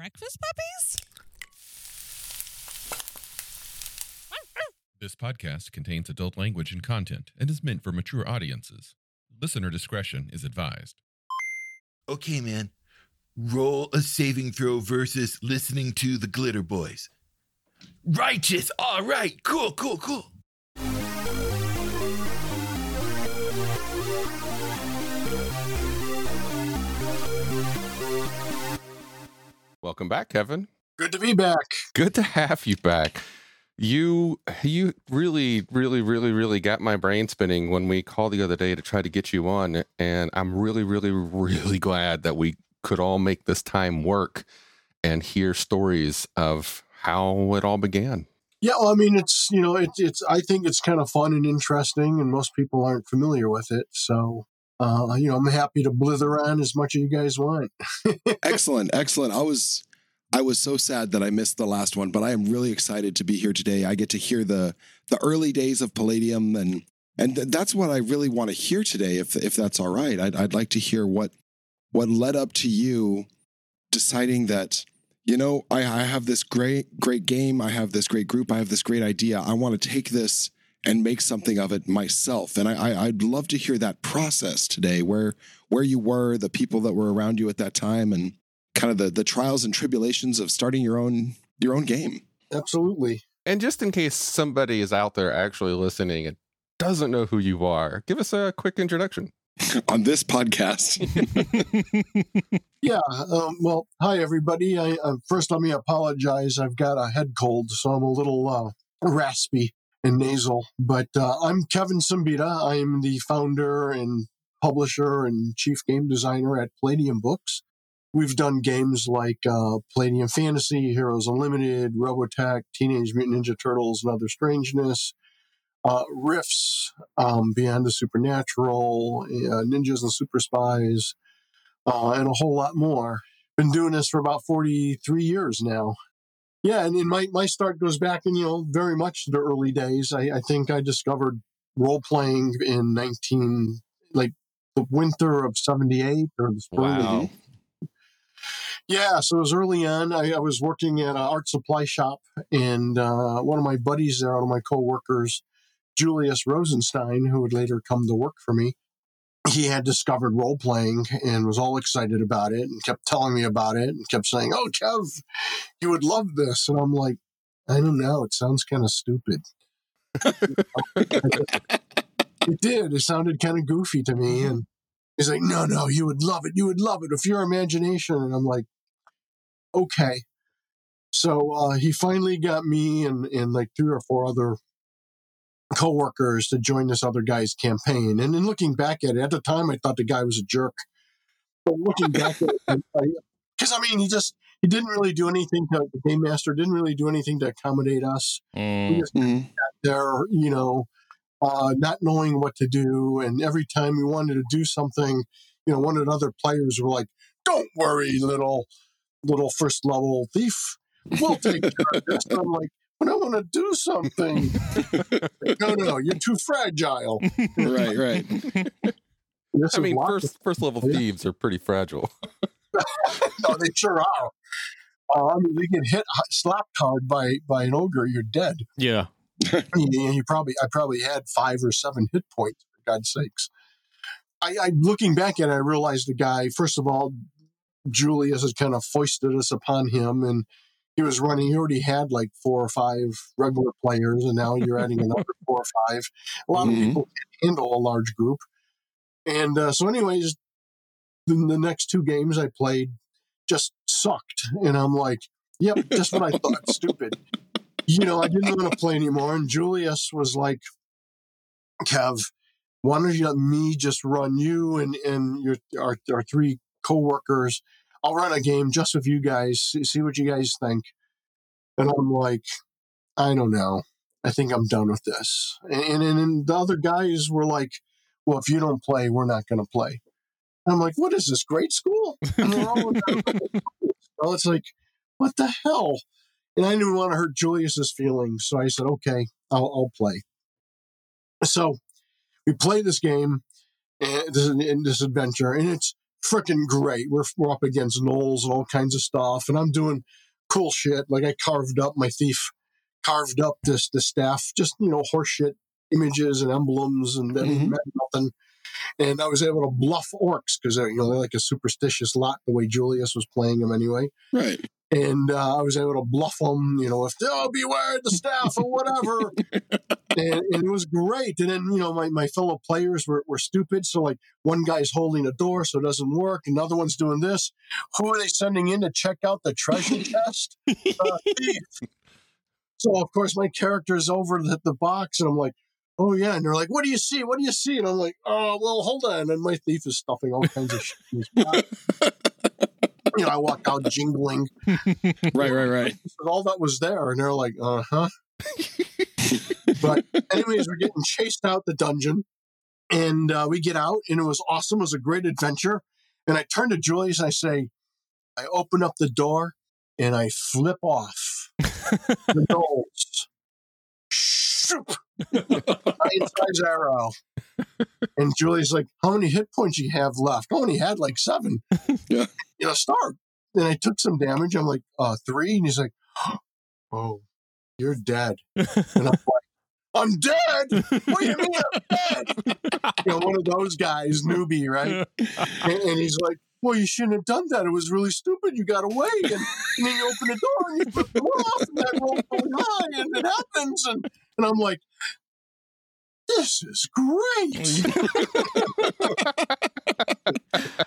breakfast puppies? This podcast contains adult language and content and is meant for mature audiences. Listener discretion is advised. Okay, man. Roll a saving throw versus listening to the Glitter Boys. Righteous. All right. Cool, cool, cool. Welcome back, Kevin. Good to be back. Good to have you back. You you really really really really got my brain spinning when we called the other day to try to get you on and I'm really really really glad that we could all make this time work and hear stories of how it all began. Yeah, well, I mean, it's you know, it's it's. I think it's kind of fun and interesting, and most people aren't familiar with it. So, uh, you know, I'm happy to blither on as much as you guys want. excellent, excellent. I was I was so sad that I missed the last one, but I am really excited to be here today. I get to hear the the early days of Palladium, and and th- that's what I really want to hear today. If if that's all right, I'd I'd like to hear what what led up to you deciding that you know I, I have this great great game, I have this great group, I have this great idea. I want to take this and make something of it myself. And I, I I'd love to hear that process today, where where you were, the people that were around you at that time, and kind of the the trials and tribulations of starting your own your own game. Absolutely. And just in case somebody is out there actually listening and doesn't know who you are, give us a quick introduction. On this podcast. yeah. Um, well, hi, everybody. I, uh, first, let me apologize. I've got a head cold, so I'm a little uh, raspy and nasal. But uh, I'm Kevin Siembieda. I'm the founder and publisher and chief game designer at Palladium Books. We've done games like uh, Palladium Fantasy, Heroes Unlimited, Robotech, Teenage Mutant Ninja Turtles, and Other Strangeness, uh, Rifts, um, Beyond the Supernatural, uh, Ninjas and Super Spies, uh, and a whole lot more. Been doing this for about 43 years now. Yeah, and, and my, my start goes back in, you know, very much the early days. I, I think I discovered role playing in 19, like the winter of 78 or the spring Wow. of yeah, so it was early on. I, I was working at an art supply shop, and uh, one of my buddies there, one of my coworkers, Julius Rosenstein, who would later come to work for me, he had discovered role playing and was all excited about it and kept telling me about it and kept saying, Oh, Kev, you would love this. And I'm like, I don't know. It sounds kind of stupid. it did. It sounded kind of goofy to me. And he's like, No, no, you would love it. You would love it if your imagination. And I'm like, Okay. So uh, he finally got me and, and like three or four other coworkers to join this other guy's campaign. And in looking back at it, at the time, I thought the guy was a jerk. But looking back at it, because I, I mean, he just he didn't really do anything to the game master didn't really do anything to accommodate us. Mm. We just Mhm. sat there, you know, uh, not knowing what to do, and every time we wanted to do something, you know, one of the other players were like, "Don't worry, little little first level thief, we'll take care of this." I'm like, "But I want to do something." no, no, you're too fragile. right, right. This I mean, lots first first level Yeah. thieves are pretty fragile. no, they sure are. Uh, I mean, they get hit slap hard by by an ogre, you're dead. Yeah. I mean, and you probably I probably had five or seven hit points for God's sakes. I, I looking back at it, I realized the guy. First of all, Julius has kind of foisted us upon him, and he was running. He already had like four or five regular players, and now you're adding another four or five. A lot Mhm. of people can handle a large group, and uh, so, anyways, the, the next two games I played just sucked, and I'm like, "Yep, just what I thought. Stupid." You know, I didn't want to play anymore, and Julius was like, "Kev, why don't you let me just run you and and your our, our three coworkers? I'll run a game just with you guys. See, what you guys think." And I'm like, "I don't know. I think I'm done with this." And and, and the other guys were like, "Well, if you don't play, we're not going to play." I'm like, "What is this? Grade school?" And well, it's like, what the hell? And I didn't want to hurt Julius's feelings, so I said, "Okay, I'll, I'll play." So we play this game, and this, in this adventure, and it's freaking great. We're, we're up against gnolls and all kinds of stuff, and I'm doing cool shit. Like I carved up my thief, carved up this the staff, just you know horseshit images and emblems, and then Mhm. meant nothing. And I was able to bluff orcs because you know they're like a superstitious lot the way Julius was playing them anyway. Right. And uh, I was able to bluff them, you know, if oh beware the staff or whatever. and, and it was great. And then, you know, my, my fellow players were, were stupid. So, like, one guy's holding a door, so it doesn't work. Another one's doing this. Who are they sending in to check out the treasure chest? Uh. So, of course, my character's over the, the box, and I'm like, oh, yeah. And they're like, what do you see? What do you see? And I'm like, oh, well, hold on. And my thief is stuffing all kinds of shit in his. You know, I walk out jingling. Right, right, right. All that was there, and they're like, uh huh. but anyways, we're getting chased out the dungeon, and uh, we get out, and it was awesome. It was a great adventure. And I turn to Julius and I say, I open up the door and I flip off the doors. Shoop! Size arrow. And Julie's like, How many hit points you have left? I only had like seven. Yeah. You know, start. And I took some damage. I'm like, uh, three. And he's like, Oh, you're dead. And I'm like, I'm dead. What do you mean I'm dead? You know, one of those guys, newbie, right? And, and he's like, Well, you shouldn't have done that. It was really stupid. You got away. And, and then you open the door and you flip the door off and that roll's going high and it happens. And, and I'm like, This is great.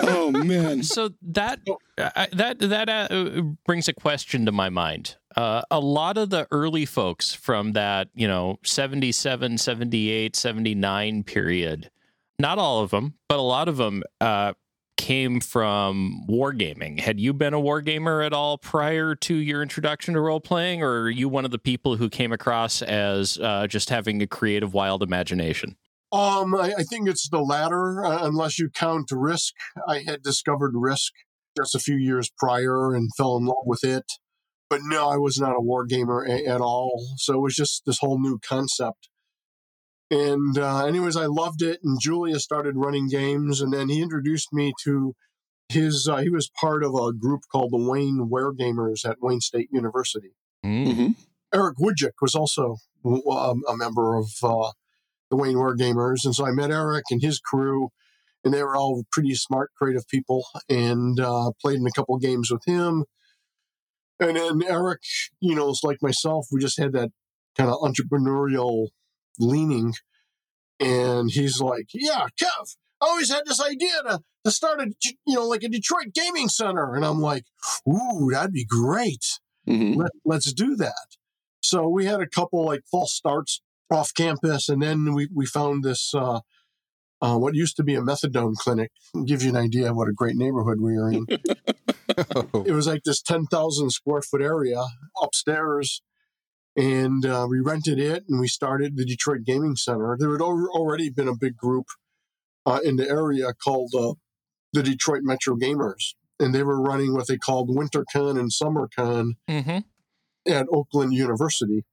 Oh man. So that uh, that that uh, brings a question to my mind. Uh, a lot of the early folks from that, you know, 77, 78, 79 period, not all of them, but a lot of them uh, came from wargaming. Had you been a wargamer at all prior to your introduction to role playing, or are you one of the people who came across as uh, just having a creative, wild imagination? Um, I, I think it's the latter, uh, unless you count Risk. I had discovered Risk just a few years prior and fell in love with it. But no, I was not a war gamer a- at all. So it was just this whole new concept. And, uh, anyways, I loved it. And Julia started running games, and then he introduced me to his. Uh, he was part of a group called the Wayne War Gamers at Wayne State University. hmm Eric Wujcik was also um, a member of uh, the Wayne War Gamers, and so I met Eric and his crew, and they were all pretty smart, creative people, and uh, played in a couple games with him. And then Eric, you know, it's like myself, we just had that kind of entrepreneurial leaning, and he's like, "Yeah, Kev, I always had this idea to to start a, you know, like a Detroit gaming center," and I'm like, "Ooh, that'd be great." hmm let, let's do that. So we had a couple like false starts off campus, and then we, we found this uh, uh, what used to be a methadone clinic. Give you an idea of what a great neighborhood we are in. it was like this ten thousand square foot area upstairs, and uh, we rented it, and we started the Detroit Gaming Center. There had already been a big group uh, in the area called uh, the Detroit Metro Gamers, and they were running what they called WinterCon and SummerCon Mm-hmm. at Oakland University.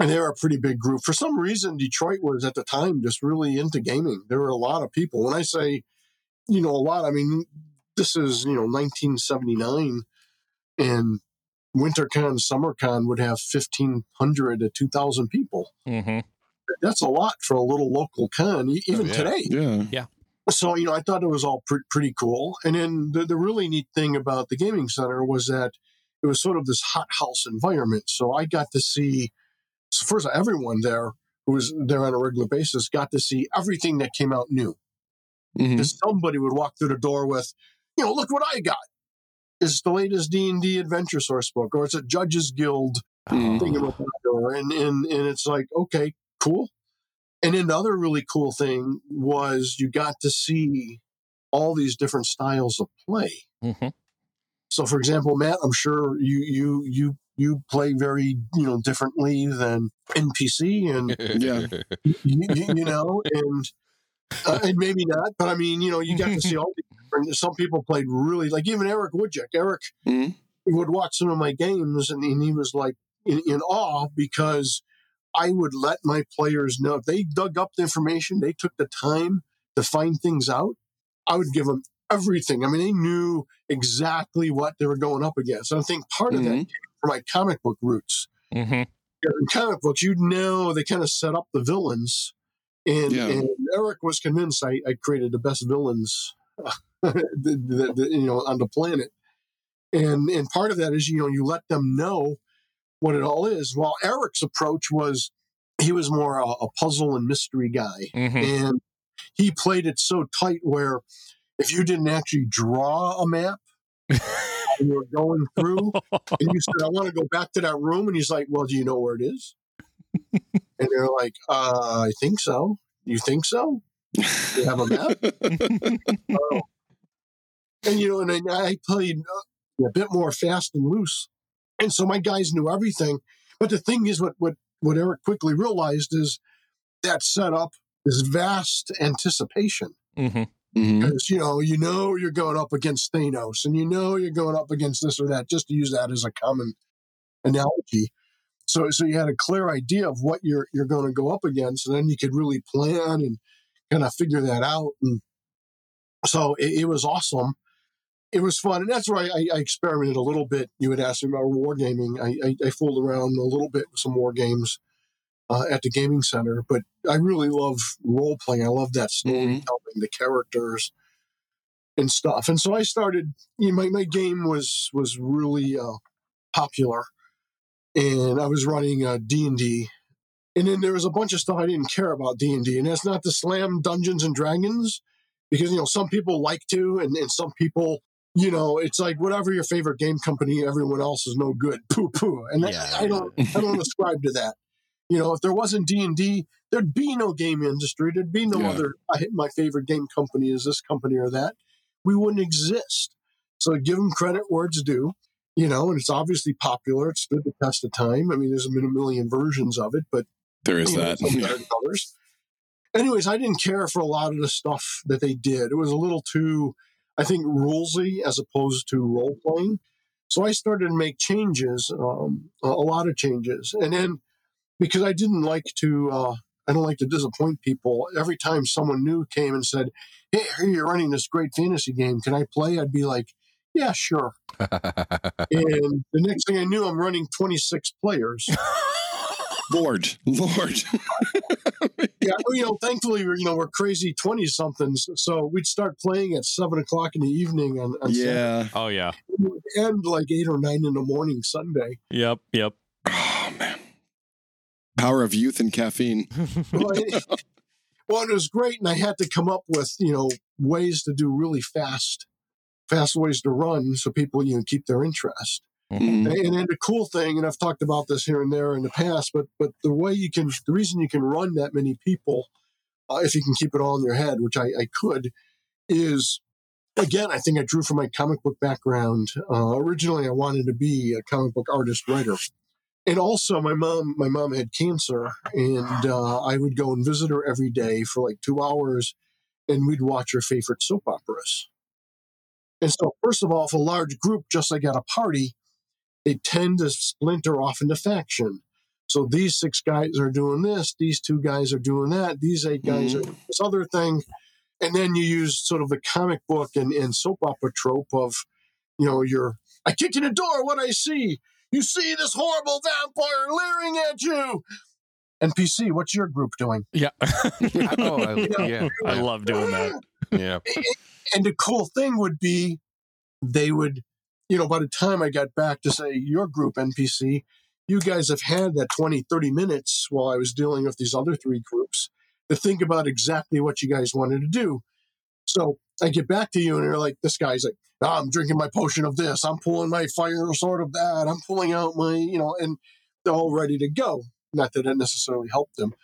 And they were a pretty big group. For some reason, Detroit was at the time just really into gaming. There were a lot of people. When I say, you know, a lot, I mean, this is, you know, 1979 and WinterCon, SummerCon would have 1,500 to 2,000 people. Mm-hmm. That's a lot for a little local con, e- even yeah. today Yeah. so you know i thought it was all pre- pretty cool and then the, the really neat thing about the gaming center was that it was sort of this hothouse environment so i got to see so first of all, everyone there who was there on a regular basis got to see everything that came out new hmm because somebody would walk through the door with you know look what i got it's the latest d&d adventure source book or it's a judges guild Mhm. thingamabobber, and, and and it's like okay cool and then the other really cool thing was you got to see all these different styles of play Mm-hmm. so for example matt i'm sure you you you you play very you know differently than npc and Yeah. you, you, you know and uh, and maybe not but i mean you know you got to see all some people played really like even eric Wujcik eric Mhm. would watch some of my games and, and he was like in, in awe because I would let my players know if they dug up the information, they took the time to find things out. I would give them everything. I mean, they knew exactly what they were going up against. And I think part of that Mhm. came from my comic book roots. hmm In comic books, you'd know they kind of set up the villains. And, Yeah. and Eric was convinced I, I created the best villains, the, the, the, you know, on the planet. And and part of that is you know you let them know what it all is. While Eric's approach was he was more a, a puzzle and mystery guy, hmm and he played it so tight where if you didn't actually draw a map and you were going through and you said, I want to go back to that room, and he's like, Well, do you know where it is? And they're like, uh, I think so. You think so? You have a map? Oh. And you know, and then I played a bit more fast and loose, and so my guys knew everything. But the thing is, what what what Eric quickly realized is that set up this vast anticipation hmm Mhm. because you know you know you're going up against Thanos, and you know you're going up against this or that. Just to use that as a common analogy. So so you had a clear idea of what you're you're going to go up against, and then you could really plan and kind of figure that out. And so it, it was awesome. It was fun, and that's where I, I experimented a little bit. You would ask me about wargaming. I, I, I fooled around a little bit with some war games uh, at the gaming center, but I really love role playing. I love that storytelling, the characters and stuff. And so I started. You know, my my game was was really uh, popular, and I was running uh, D and D. And then there was a bunch of stuff I didn't care about D and D, and that's not to slam Dungeons and Dragons, because you know some people like to, and, and some people, you know, it's like whatever your favorite game company, everyone else is no good. Poo poo, and I- Yeah. I don't I don't ascribe to that. You know, if there wasn't D and D, there'd be no game industry. There'd be no Yeah. other. I, my favorite game company is this company or that. We wouldn't exist. So give them credit where it's due. You know, and it's obviously popular. It stood the test of time. I mean, there's been a million versions of it, but There is know, that. Yeah. Anyways, I didn't care for a lot of the stuff that they did. It was a little too, I think, rulesy as opposed to role playing. So I started to make changes, um, a lot of changes, and then because I didn't like to, uh, I don't like to disappoint people. Every time someone new came and said, "Hey, you're running this great fantasy game. Can I play?" I'd be like, "Yeah, sure." And the next thing I knew, I'm running 26 players. Lord, Lord. yeah, well, you know, thankfully, you know, we're crazy 20 somethings. So we'd start playing at seven o'clock in the evening on, on Saturday. yeah. Oh yeah. It would end like eight or nine in the morning Sunday. Yep. Yep. Oh man. Power of youth and caffeine. Well, it, well, it was great. And I had to come up with, you know, ways to do really fast, fast ways to run so people, you know, keep their interest. Mhm. And, and the cool thing, and I've talked about this here and there in the past, but but the way you can, the reason you can run that many people, uh, if you can keep it all in your head, which I, I could, is again, I think I drew from my comic book background. Uh, originally, I wanted to be a comic book artist writer, and also my mom, my mom had cancer, and uh, I would go and visit her every day for like two hours, and we'd watch her favorite soap operas. And so, first of all, if a large group, just like at a party, they tend to splinter off into faction. So these six guys are doing this, these two guys are doing that, these eight guys are mm-hmm. doing this other thing. And then you use sort of the comic book and, and soap opera trope of, you know, you're, I kick in the door, what I see? You see this horrible vampire leering at you. NPC, what's your group doing? Yeah. oh, I, yeah, I love doing that. Yeah. And the cool thing would be they would, you know, by the time I got back to say your group NPC, you guys have had that 20, 30 minutes while I was dealing with these other three groups to think about exactly what you guys wanted to do. So I get back to you and you're like, this guy's like, "Ah, I'm drinking my potion of this. I'm pulling my fire sword of that. I'm pulling out my, you know, and they're all ready to go. Not that it necessarily helped them.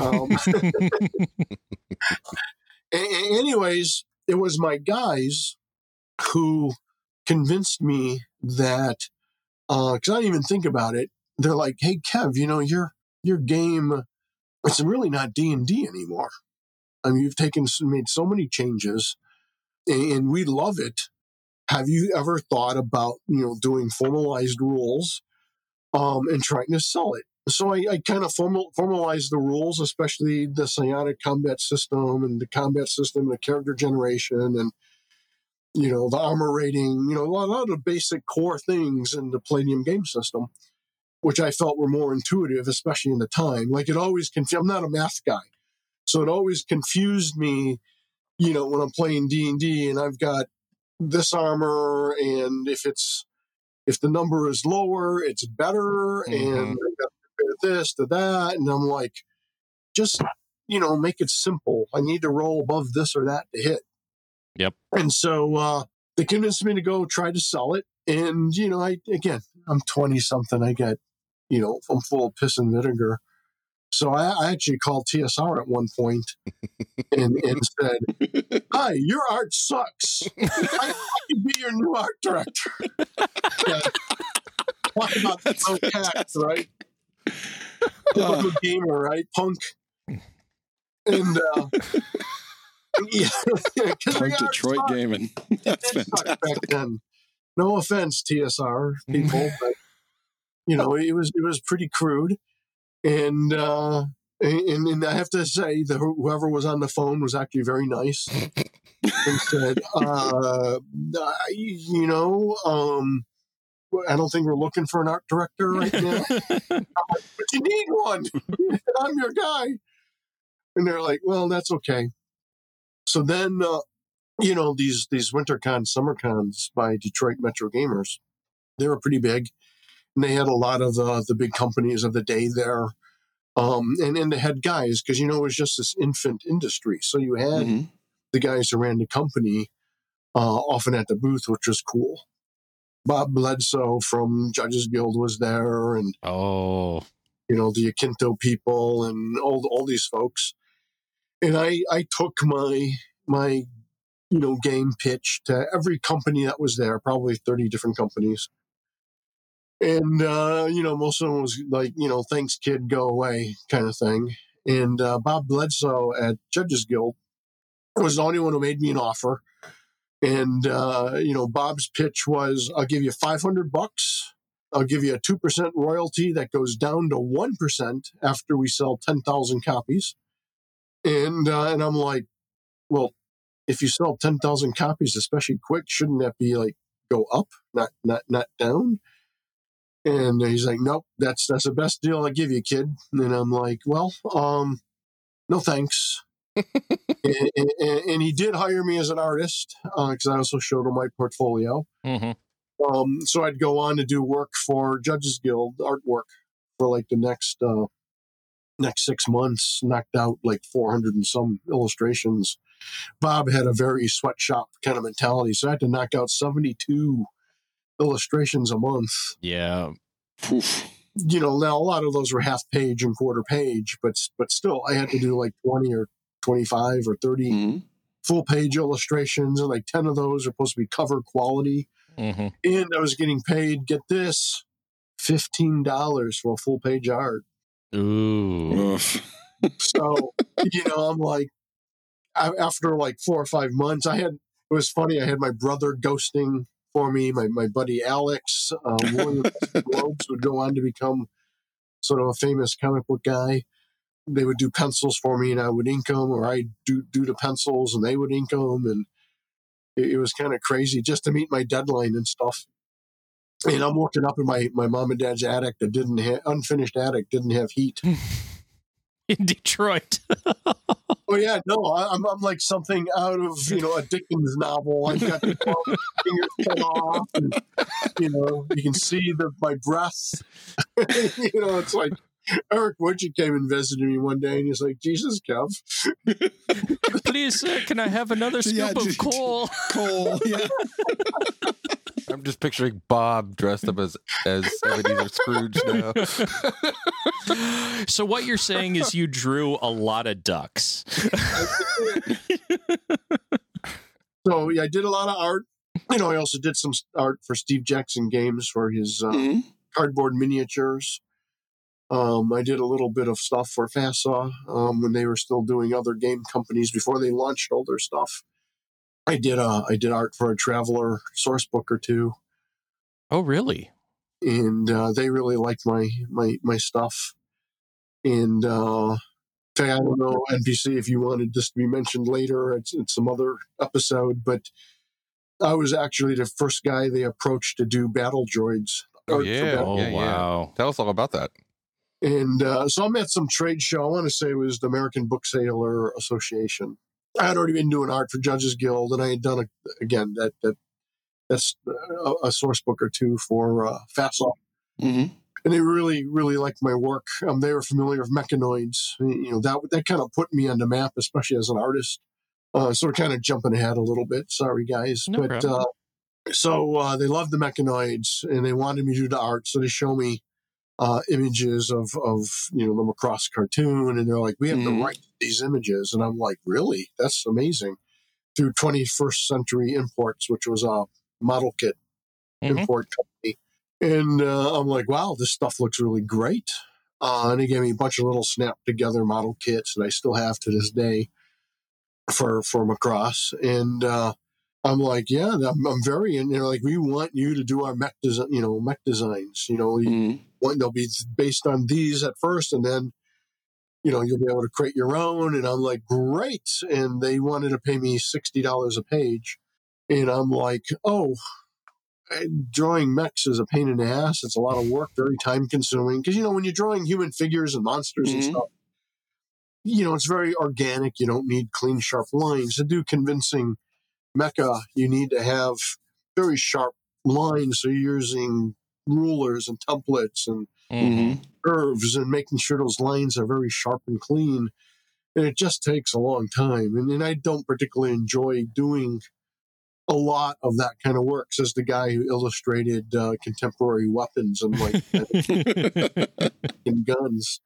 Um, A- anyways, it was my guys who convinced me that because I didn't even think about it. They're like, "Hey, Kev, you know your your game, it's really not D and D anymore. I mean, you've taken made so many changes, and, and we love it. Have you ever thought about you know doing formalized rules, um, and trying to sell it?" So I, I kind of formal, formalized the rules, especially the psionic combat system and the combat system and the character generation and you know the armor rating, you know a lot, a lot of the basic core things in the Palladium game system, which I felt were more intuitive, especially in the time. Like it always confused. I'm not a math guy, so it always confused me. You know when I'm playing D and D and I've got this armor and if it's if the number is lower, it's better, and mm-hmm. This to that, and I'm like, just you know, make it simple. I need to roll above this or that to hit. Yep. And so uh, they convinced me to go try to sell it, and you know, I again, I'm 20 something. I get, you know, I'm full of piss and vinegar. So I, I actually called TSR at one point and, and said, "Hi, your art sucks. I, can be your new art director." Yeah. Talk about the That's punk cat, right? Typical gamer, right? Punk. And uh, yeah, 'cause Punk Detroit sucked. gaming. That's did back fantastic. then. No offense, TSR people, but you know it was it was pretty crude, and uh, and, and I have to say that whoever was on the phone was actually very nice and said, uh, I- you know, um, I don't think we're looking for an art director right now, but you need one. I'm your guy. And they're like, well, that's okay. So then, uh, you know, these these winter cons, summer cons by Detroit Metro Gamers, they were pretty big, and they had a lot of the the big companies of the day there. Um, and, and they had guys because you know it was just this infant industry. So you had Mhm. the guys who ran the company uh, often at the booth, which was cool. Bob Bledsoe from Judges Guild was there, and Oh, you know the Akinto people and all all these folks. And I I took my my you know game pitch to every company that was there, probably thirty different companies. And uh, you know most of them was like you know thanks kid go away kind of thing. And uh, Bob Bledsoe at Judges Guild was the only one who made me an offer. And uh, you know Bob's pitch was I'll give you five hundred bucks I'll give you a 2% royalty that goes down to 1% after we sell 10,000 copies. And, uh, and I'm like, well, if you sell 10,000 copies, especially quick, shouldn't that be like go up, not, not, not down? And he's like, nope, that's, that's the best deal I give you, kid. And I'm like, well, um, no thanks. And, and, and he did hire me as an artist because I also showed him my portfolio. hmm Um, so I'd go on to do work for Judges Guild artwork for like the next uh, next six months. Knocked out like four hundred and some illustrations. Bob had a very sweatshop kind of mentality, so I had to knock out seventy two illustrations a month. yeah. Oof. You know, now a lot of those were half page and quarter page, but but still, I had to do like twenty or twenty five or 30 Mhm. full page illustrations, and like ten of those are supposed to be cover quality. hmm and I was getting paid. Get this, fifteen dollars for a full page art. Ooh. So you know, I'm like, a- after like four or five months, I had. It was funny. I had my brother ghosting for me. My my buddy Alex, William Loebs would go on to become sort of a famous comic book guy. They would do pencils for me, and I would ink them, or I'd do do the pencils, and they would ink them, and it, it was kind of crazy just to meet my deadline and stuff. And I'm working up in my, my mom and dad's attic that didn't have unfinished attic didn't have heat. In Detroit. Oh yeah, no, I, I'm I'm like something out of you know a Dickens novel. I've got the fingers cut off, and you know you can see the my breath. you know, it's like Eric Wujcik came and visited me one day, and he's like, "Jesus, Kev, Please, sir, can I have another scoop Yeah, of just- coal? Cole, yeah. I'm just picturing Bob dressed up as as Ebenezer Scrooge now. so what you're saying is you drew a lot of ducks. So yeah, I did a lot of art. You know, I also did some art for Steve Jackson Games for his uh, Mhm. cardboard miniatures. Um, I did a little bit of stuff for FASA um, when they were still doing other game companies before they launched all their stuff. I did uh, I did art for a Traveller source book or two. Oh, really? and uh, they really liked my my my stuff. And uh, I don't know NPC if you wanted this to be mentioned later. It's, it's some other episode, but I was actually the first guy they approached to do battle droids. Oh, yeah. battle- Oh yeah. wow. Tell us all about that. And uh, so I'm at some trade show. I want to say it was the American Bookseller Association. I had already been doing art for Judges Guild, and I had done a, again that that that's a, a source book or two for uh, FASA. hmm and they really, really liked my work. Um, they were familiar with mechanoids. You know that that kind of put me on the map, especially as an artist. Uh, so we're kind of jumping ahead a little bit. Sorry, guys, No but uh, so uh, they loved the mechanoids, and they wanted me to do the art. So they show me uh, images of of you know the Macross cartoon, and they're like, "We have Mhm. the right to these images," and I'm like, "Really? That's amazing." Through 21st Century Imports, which was a model kit Mhm. import company. And uh, I'm like, wow, this stuff looks really great. Uh, and he gave me a bunch of little snap together model kits that I still have to this day for for Macross. And uh, I'm like, yeah, I'm, I'm very. And they're like, we want you to do our mech design, you know, mech designs. You know, you want they'll be based on these at first, and then you know you'll be able to create your own. And I'm like, great. And they wanted to pay me sixty dollars a page, and I'm like, oh. Drawing mechs is a pain in the ass. It's a lot of work, very time consuming. Because you know when you're drawing human figures and monsters and Mhm. stuff, you know it's very organic. You don't need clean, sharp lines to do convincing mecha. You need to have very sharp lines. So you're using rulers and templates and Mhm. curves and making sure those lines are very sharp and clean. And it just takes a long time. And, and I don't particularly enjoy doing a lot of that kind of work, says the guy who illustrated uh, contemporary weapons and like and guns.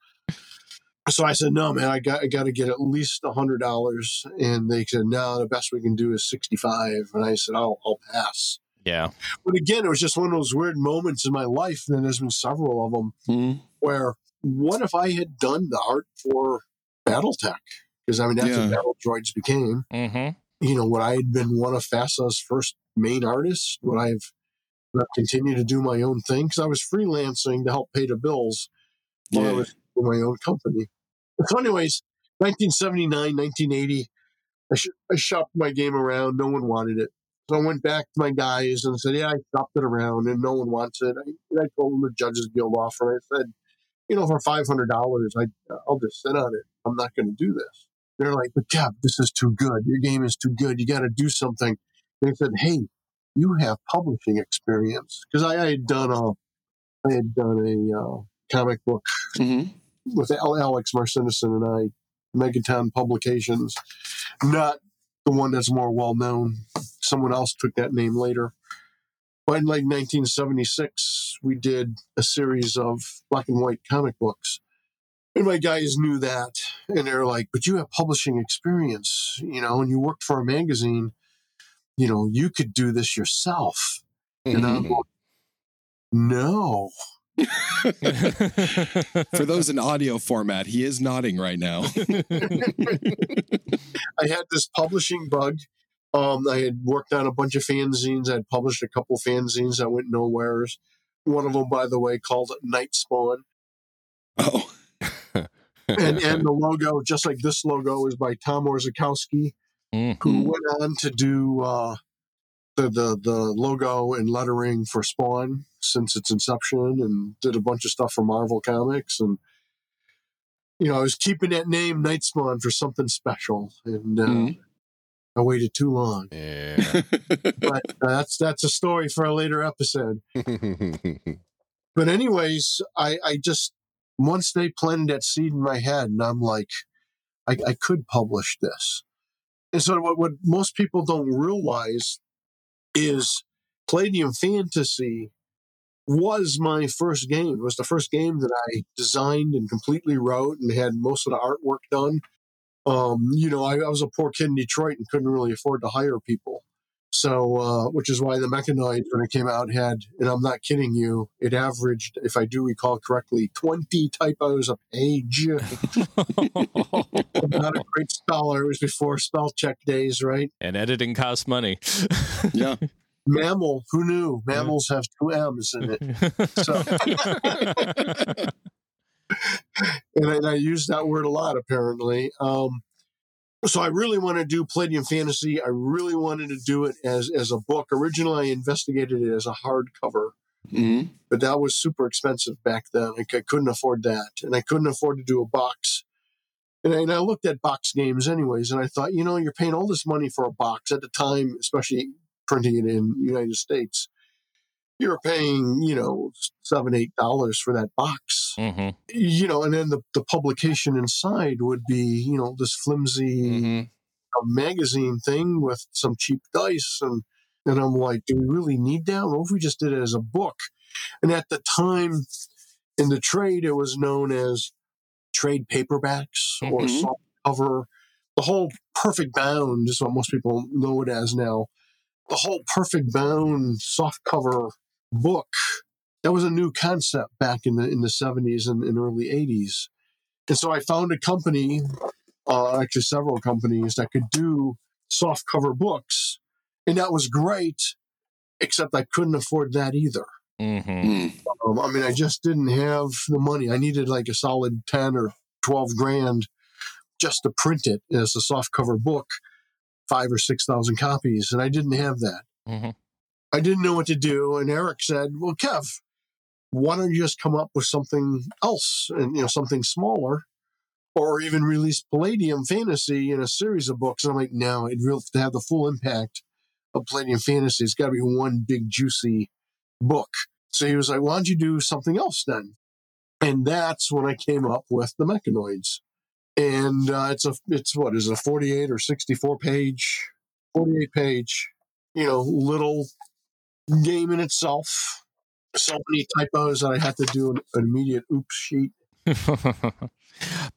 So I said, no, man, I got, I got to get at least a hundred dollars. And they said, no, the best we can do is 65. And I said, I'll, I'll pass. Yeah. But again, it was just one of those weird moments in my life. And there's been several of them hmm where what if I had done the art for BattleTech? Because I mean, that's Yeah. what Battle Droids became. hmm You know, would I had been one of FASA's first main artists? Would I have continued to do my own thing? Because I was freelancing to help pay the bills while I was in my own company. So, anyways, 1979, 1980, I, sh- I shopped my game around. No one wanted it. So I went back to my guys and said, Yeah, I shopped it around and no one wants it. I, and I told them the Judges Guild offer. I said, You know, for $500, I, I'll just sit on it. I'm not going to do this. They're like, But Kev, this is too good. Your game is too good. You got to do something. They said, Hey, you have publishing experience. Because I, I had done a, I had done a uh, comic book hmm with Alex Marciniszyn and I, Megaton Publications, not the one that's more well known. Someone else took that name later. But in like 1976, we did a series of black and white comic books. And my guys knew that. And they're like, but you have publishing experience, you know, and you worked for a magazine. You know, you could do this yourself. And I'm Mhm. like, no. For those in audio format, he is nodding right now. I had this publishing bug. Um, I had worked on a bunch of fanzines. I'd published a couple fanzines that went nowheres. One of them, by the way, called Night Spawn. oh, And, and the logo, just like this logo, is by Tom Orzechowski, who Mhm. went on to do uh, the, the, the logo and lettering for Spawn since its inception and did a bunch of stuff for Marvel Comics. And, you know, I was keeping that name Night Spawn for something special. And uh, Mhm. I waited too long. Yeah. but uh, that's that's a story for a later episode. But anyways, I, I just once they planted that seed in my head, and I'm like, I, I could publish this. And so what, what most people don't realize is Palladium Fantasy was my first game. It was the first game that I designed and completely wrote and had most of the artwork done. Um, you know, I, I was a poor kid in Detroit and couldn't really afford to hire people. So, uh, which is why the Mechanoid, when it came out, had, and I'm not kidding you, it averaged, if I do recall correctly, 20 typos a page. I'm not a great speller. It was before spell check days, right? and editing costs money. yeah. Mammal, who knew? Mammals have two M's in it. So, and I, and I use that word a lot apparently. Um, so I really want to do Palladium Fantasy. I really wanted to do it as as a book. Originally, I investigated it as a hardcover, hmm but that was super expensive back then. I couldn't afford that, and I couldn't afford to do a box. And I, and I looked at box games anyways, and I thought, you know, you're paying all this money for a box at the time, especially printing it in the United States. You were paying, you know, seven, eight dollars for that box. hmm You know, and then the, the publication inside would be, you know, this flimsy Mhm. magazine thing with some cheap dice and and I'm like, do we really need that? What if we just did it as a book? And at the time in the trade it was known as trade paperbacks or Mhm. soft cover. The whole perfect bound is what most people know it as now. The whole perfect bound soft cover book. That was a new concept back in the in the 70s and, and early 80s. And so I found a company uh, actually several companies that could do soft cover books, and that was great. Except I couldn't afford that either. hmm Mm. Um, I mean, I just didn't have the money. I needed like a solid ten or twelve grand just to print it as a soft cover book, five or six thousand copies, and I didn't have that. hmm I didn't know what to do, and Eric said, "Well, Kev, why don't you just come up with something else, and you know, something smaller, or even release Palladium Fantasy in a series of books?" And I'm like, "No, it will to have the full impact of Palladium Fantasy. It's got to be one big juicy book." So he was like, "Why don't you do something else then?" And that's when I came up with the Mechanoids, and uh, it's a it's what is it, a 48 or 64 page, 48 page, you know, little game in itself. So many typos that I had to do an, an immediate oops sheet.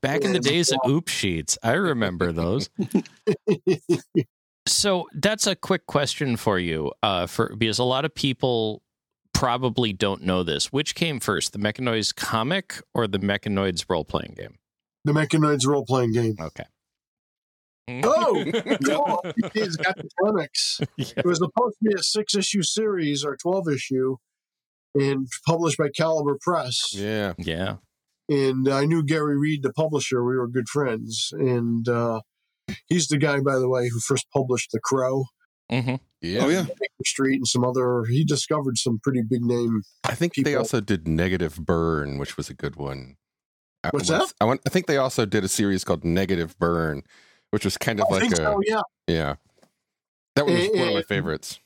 Back in the days of oops sheets, I remember those. So that's a quick question for you, uh, for because a lot of people probably don't know this. Which came first, the Mechanoids comic or the Mechanoids role playing game? The Mechanoids role playing game. Okay. Oh, cool. He's got the comics. Yeah. It was supposed to be a six issue series or 12 issue and published by Caliber Press. Yeah. Yeah. And I knew Gary Reed, the publisher. We were good friends. And uh, he's the guy, by the way, who first published The Crow, hmm Yeah. Oh yeah. Baker Street, and some other. He discovered some pretty big name. I think they also did Negative Burn, which was a good one. I What's was- I, want, I think they also did a series called Negative Burn, which was kind of I like a so, yeah. yeah. That was one of my favorites.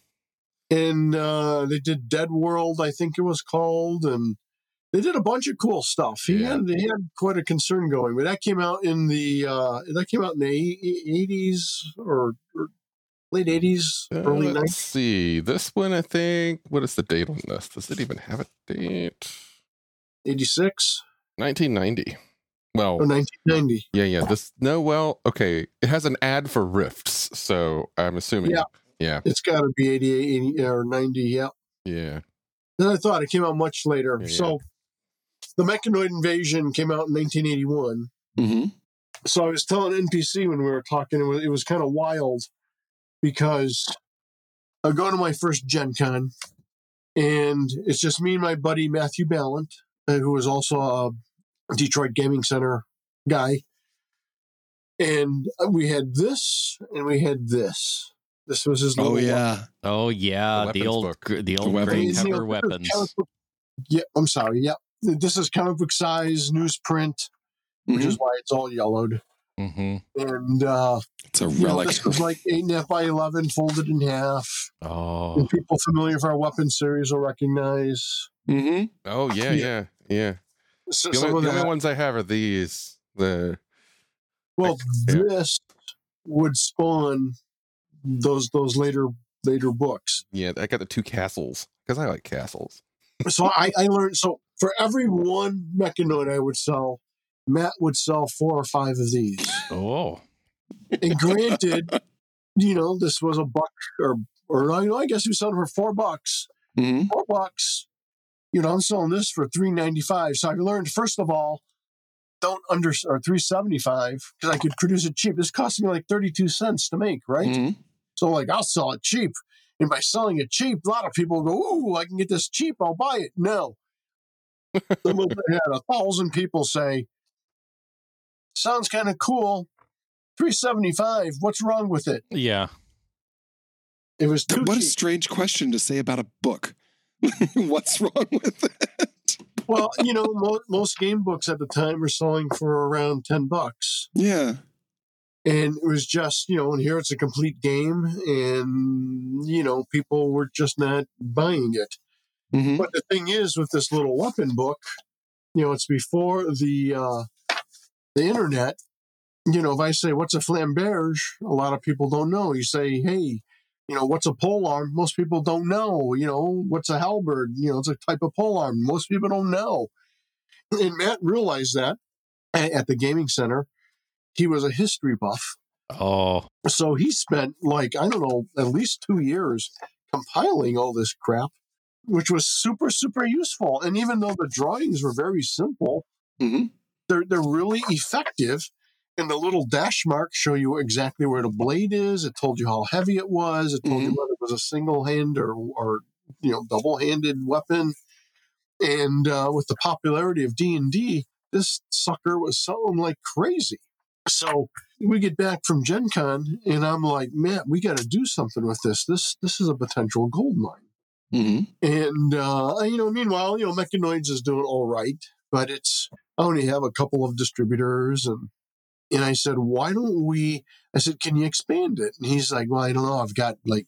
and uh, they did Dead World, I think it was called, and they did a bunch of cool stuff. He Yeah. had he had quite a concern going, but that came out in the uh, that came out in the eighties or, or late eighties, Uh, early let's nineties, see. This one, I think. What is the date on this? Does it even have a date? eighty six 1990. Well, or nineteen ninety. yeah, yeah. This no, well, okay. It has an ad for Rifts, so I'm assuming. Yeah. yeah, It's got to be 88, 80 or ninety. Yeah. yeah. Then I thought it came out much later. Yeah. So the Mechanoid Invasion came out in nineteen eighty one. hmm so I was telling NPC when we were talking, it was, it was kind of wild because I go to my first Gen Con and it's just me and my buddy Matthew Balent, uh, who is also a Detroit Gaming Center guy. And we had this and we had this. This was his Oh little yeah. Oh yeah, The the, old book. the The old weapons. gray You cover this is weapons. book- Yeah, I'm sorry. Yeah. This is comic book size newsprint, which Mhm. is why it's all yellowed. hmm And uh, It's a you know, relic. this was like eight and a half by eleven, folded in half. Oh, And people familiar with our weapon series will recognize Mm-hmm. Oh yeah, yeah, yeah. So, The some only, of the that. only ones I have are these. The well, yeah. this would spawn those those later later books. yeah, I got the two castles because I like castles. So I, I learned. So for every one mechanoid I would sell, Matt would sell four or five of these. oh, And granted, you know, this was a buck or or I know I guess he was selling for four bucks. hmm Four bucks. You know, I'm selling this for three ninety five. So I learned first of all, don't under or three seventy five because I could produce it cheap. This cost me like thirty two cents to make, right? hmm So like I'll sell it cheap. And by selling it cheap, a lot of people go, "Ooh, I can get this cheap. I'll buy it." No, some of them had a thousand people say, "Sounds kind of cool." Three seventy five. What's wrong with it? Yeah. It was too What a strange question to say about a book. What's wrong with it? well, you know, mo- most game books at the time were selling for around ten bucks. Yeah. and it was just you know and here it's a complete game and you know people were just not buying it hmm but the thing is with this little weapon book you know it's before the uh the internet you know if i say what's a flamberge a lot of people don't know you say hey you know what's a pole arm? Most people don't know you know what's a halberd? You know it's a type of pole arm. Most people don't know. And matt realized that at the gaming center. He was a history buff. Oh, so he spent like, I don't know, at least two years compiling all this crap, which was super, super useful. And even though the drawings were very simple, Mhm. they're, they're really effective. And the little dash marks show you exactly where the blade is. It told you how heavy it was. It told you whether it was a single hand or, or you know, double handed weapon. And uh, with the popularity of D and D, this sucker was selling like crazy. So we get back from Gen Con and I'm like, man, we got to do something with this. This this is a potential gold mine. hmm And uh, you know, meanwhile, you know, Mechanoids is doing all right, but it's I only have a couple of distributors and and I said, why don't we I said, can you expand it? And he's like, Well, I don't know. I've got like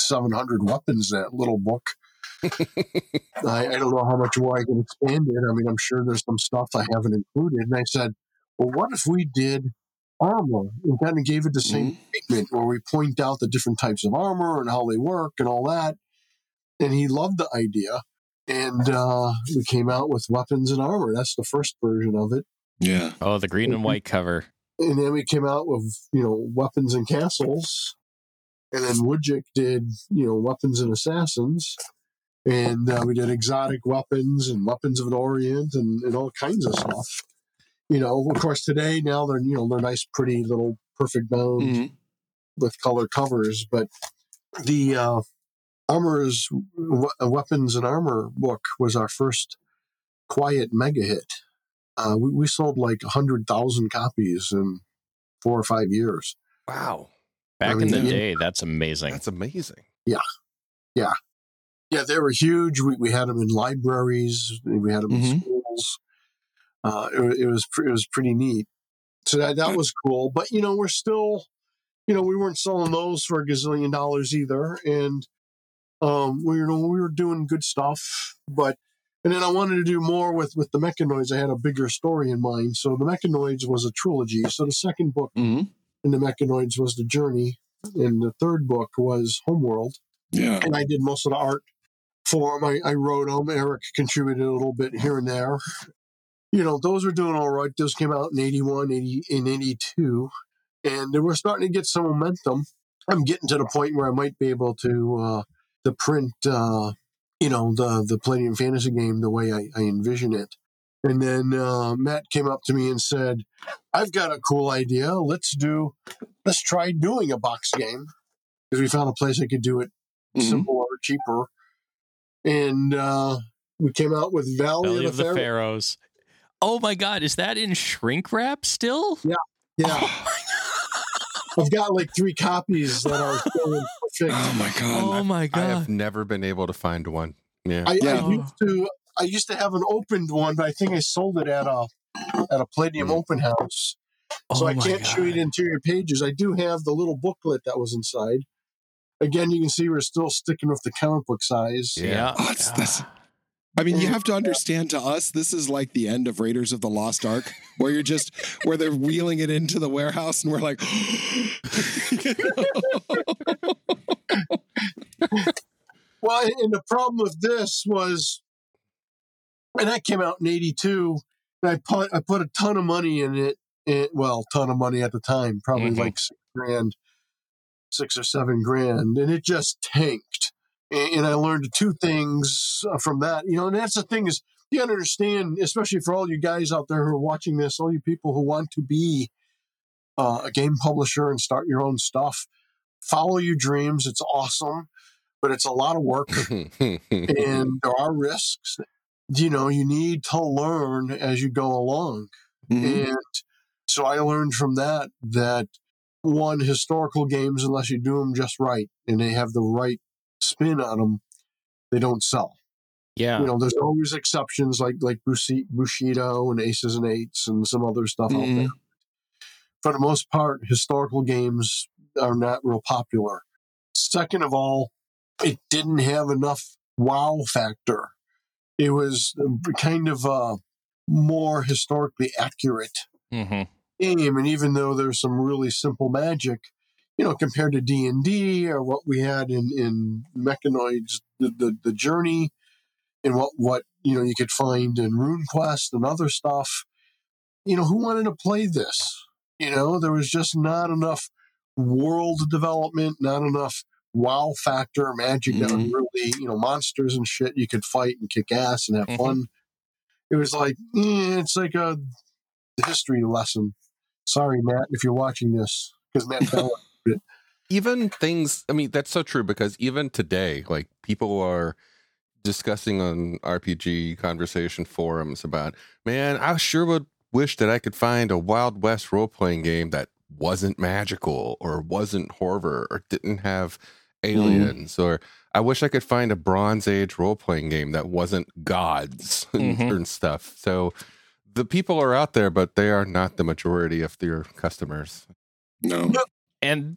seven hundred weapons in that little book. I, I don't know how much more I can expand it. I mean, I'm sure there's some stuff I haven't included. And I said, Well, what if we did armor and kind of gave it the same treatment where we point out the different types of armor and how they work and all that. And he loved the idea. And uh, we came out with weapons and armor. That's the first version of it. Yeah. oh, the green and white cover. And then we came out with, you know, weapons and castles. And then Wujcik did, you know, weapons and assassins. And uh, we did exotic weapons and weapons of the Orient and, and all kinds of stuff. You know, of course, today now they're, you know, they're nice, pretty little perfect bound Mhm. with color covers, but the uh, armor's we- weapons and armor book was our first quiet mega hit. Uh, we, we sold like hundred thousand copies in four or five years. Wow. Back I in the mean, day, that's amazing. That's amazing. Yeah, Yeah. Yeah, they were huge. We, we had them in libraries. We had them in Mhm. schools. Uh, it, it was it was pretty neat. So that that was cool. But you know, we're still, you know, we weren't selling those for a gazillion dollars either, and um, we know we were doing good stuff. But and then I wanted to do more with with the Mechanoids. I had a bigger story in mind. So the Mechanoids was a trilogy. So the second book Mhm. in the Mechanoids was the Journey, and the third book was Homeworld Yeah. and I did most of the art for them. I, I wrote them. Eric contributed a little bit here and there. You know, those were doing all right. Those came out in 81, 80, in 82, and they were starting to get some momentum. I'm getting to the point where I might be able to uh, to print, uh, you know, the the Palladium Fantasy game the way I, I envision it. And then uh, Matt came up to me and said, "I've got a cool idea. Let's do, let's try doing a box game." Because we found a place I could do it Mhm. simpler, cheaper. And uh, we came out with Valley, Belly of of the, the Pharaoh. Pharaohs. Oh my God, is that in shrink wrap still? Yeah. Yeah. I've got like three copies that are still in perfect. Oh my god. Oh my god! I have never been able to find one. Yeah. I, Yeah. I used to I used to have an opened one, but I think I sold it at a at a Palladium hmm. open house. So Oh I can't show you the interior pages. I do have the little booklet that was inside. Again, you can see we're still sticking with the comic book size. Yeah. Oh, it's- that's- I mean, you have to understand to us, this is like the end of Raiders of the Lost Ark, where you're just where they're wheeling it into the warehouse, and we're like, Well, and- the problem with this was, and that came out in '82, and I put I put a ton of money in it. And, well, ton of money at the time, probably Mhm. like six grand, six or seven grand, and it just tanked. And, and I learned two things uh, from that. You know, and that's the thing is you understand, especially for all you guys out there who are watching this, all you people who want to be uh, a game publisher and start your own stuff. Follow your dreams. It's awesome but it's a lot of work and there are risks. You know, you need to learn as you go along. Mhm. And so I learned from that that one, historical games, unless you do them just right and they have the right spin on them, they don't sell. Yeah. You know, there's always exceptions like like Bushido and Aces and Eights and some other stuff out Mhm. there. For the most part, historical games are not real popular. Second of all, it didn't have enough wow factor. It was kind of a more historically accurate hmm game, and even though there's some really simple magic, you know, compared to D and D or what we had in in Mechanoids, the, the the journey, and what what you know you could find in RuneQuest and other stuff. You know, who wanted to play this? You know, there was just not enough world development, not enough wow factor, magic that would really, you know, monsters and shit you could fight and kick ass and have Mhm. fun. It was like, eh, it's like a history lesson. Sorry, Matt, if you're watching this, because Matt Bell even things i mean that's so true because even today like people are discussing on rpg conversation forums about man i sure would wish that i could find a wild west role-playing game that wasn't magical or wasn't horror or didn't have aliens or i wish i could find a bronze age role-playing game that wasn't gods and, Mhm. and stuff so the people are out there but they are not the majority of their customers No. and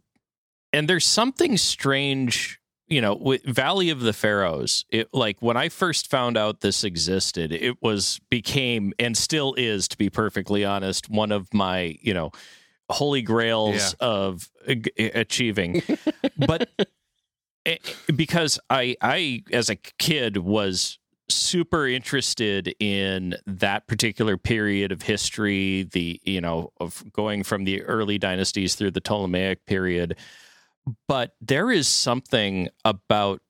and there's something strange you know with valley of the pharaohs it like when i first found out this existed it was became and still is to be perfectly honest one of my you know holy grails of uh, achieving. But eh, because i i as a kid was super interested in that particular period of history the you know of going from the early dynasties through the ptolemaic period. But there is something about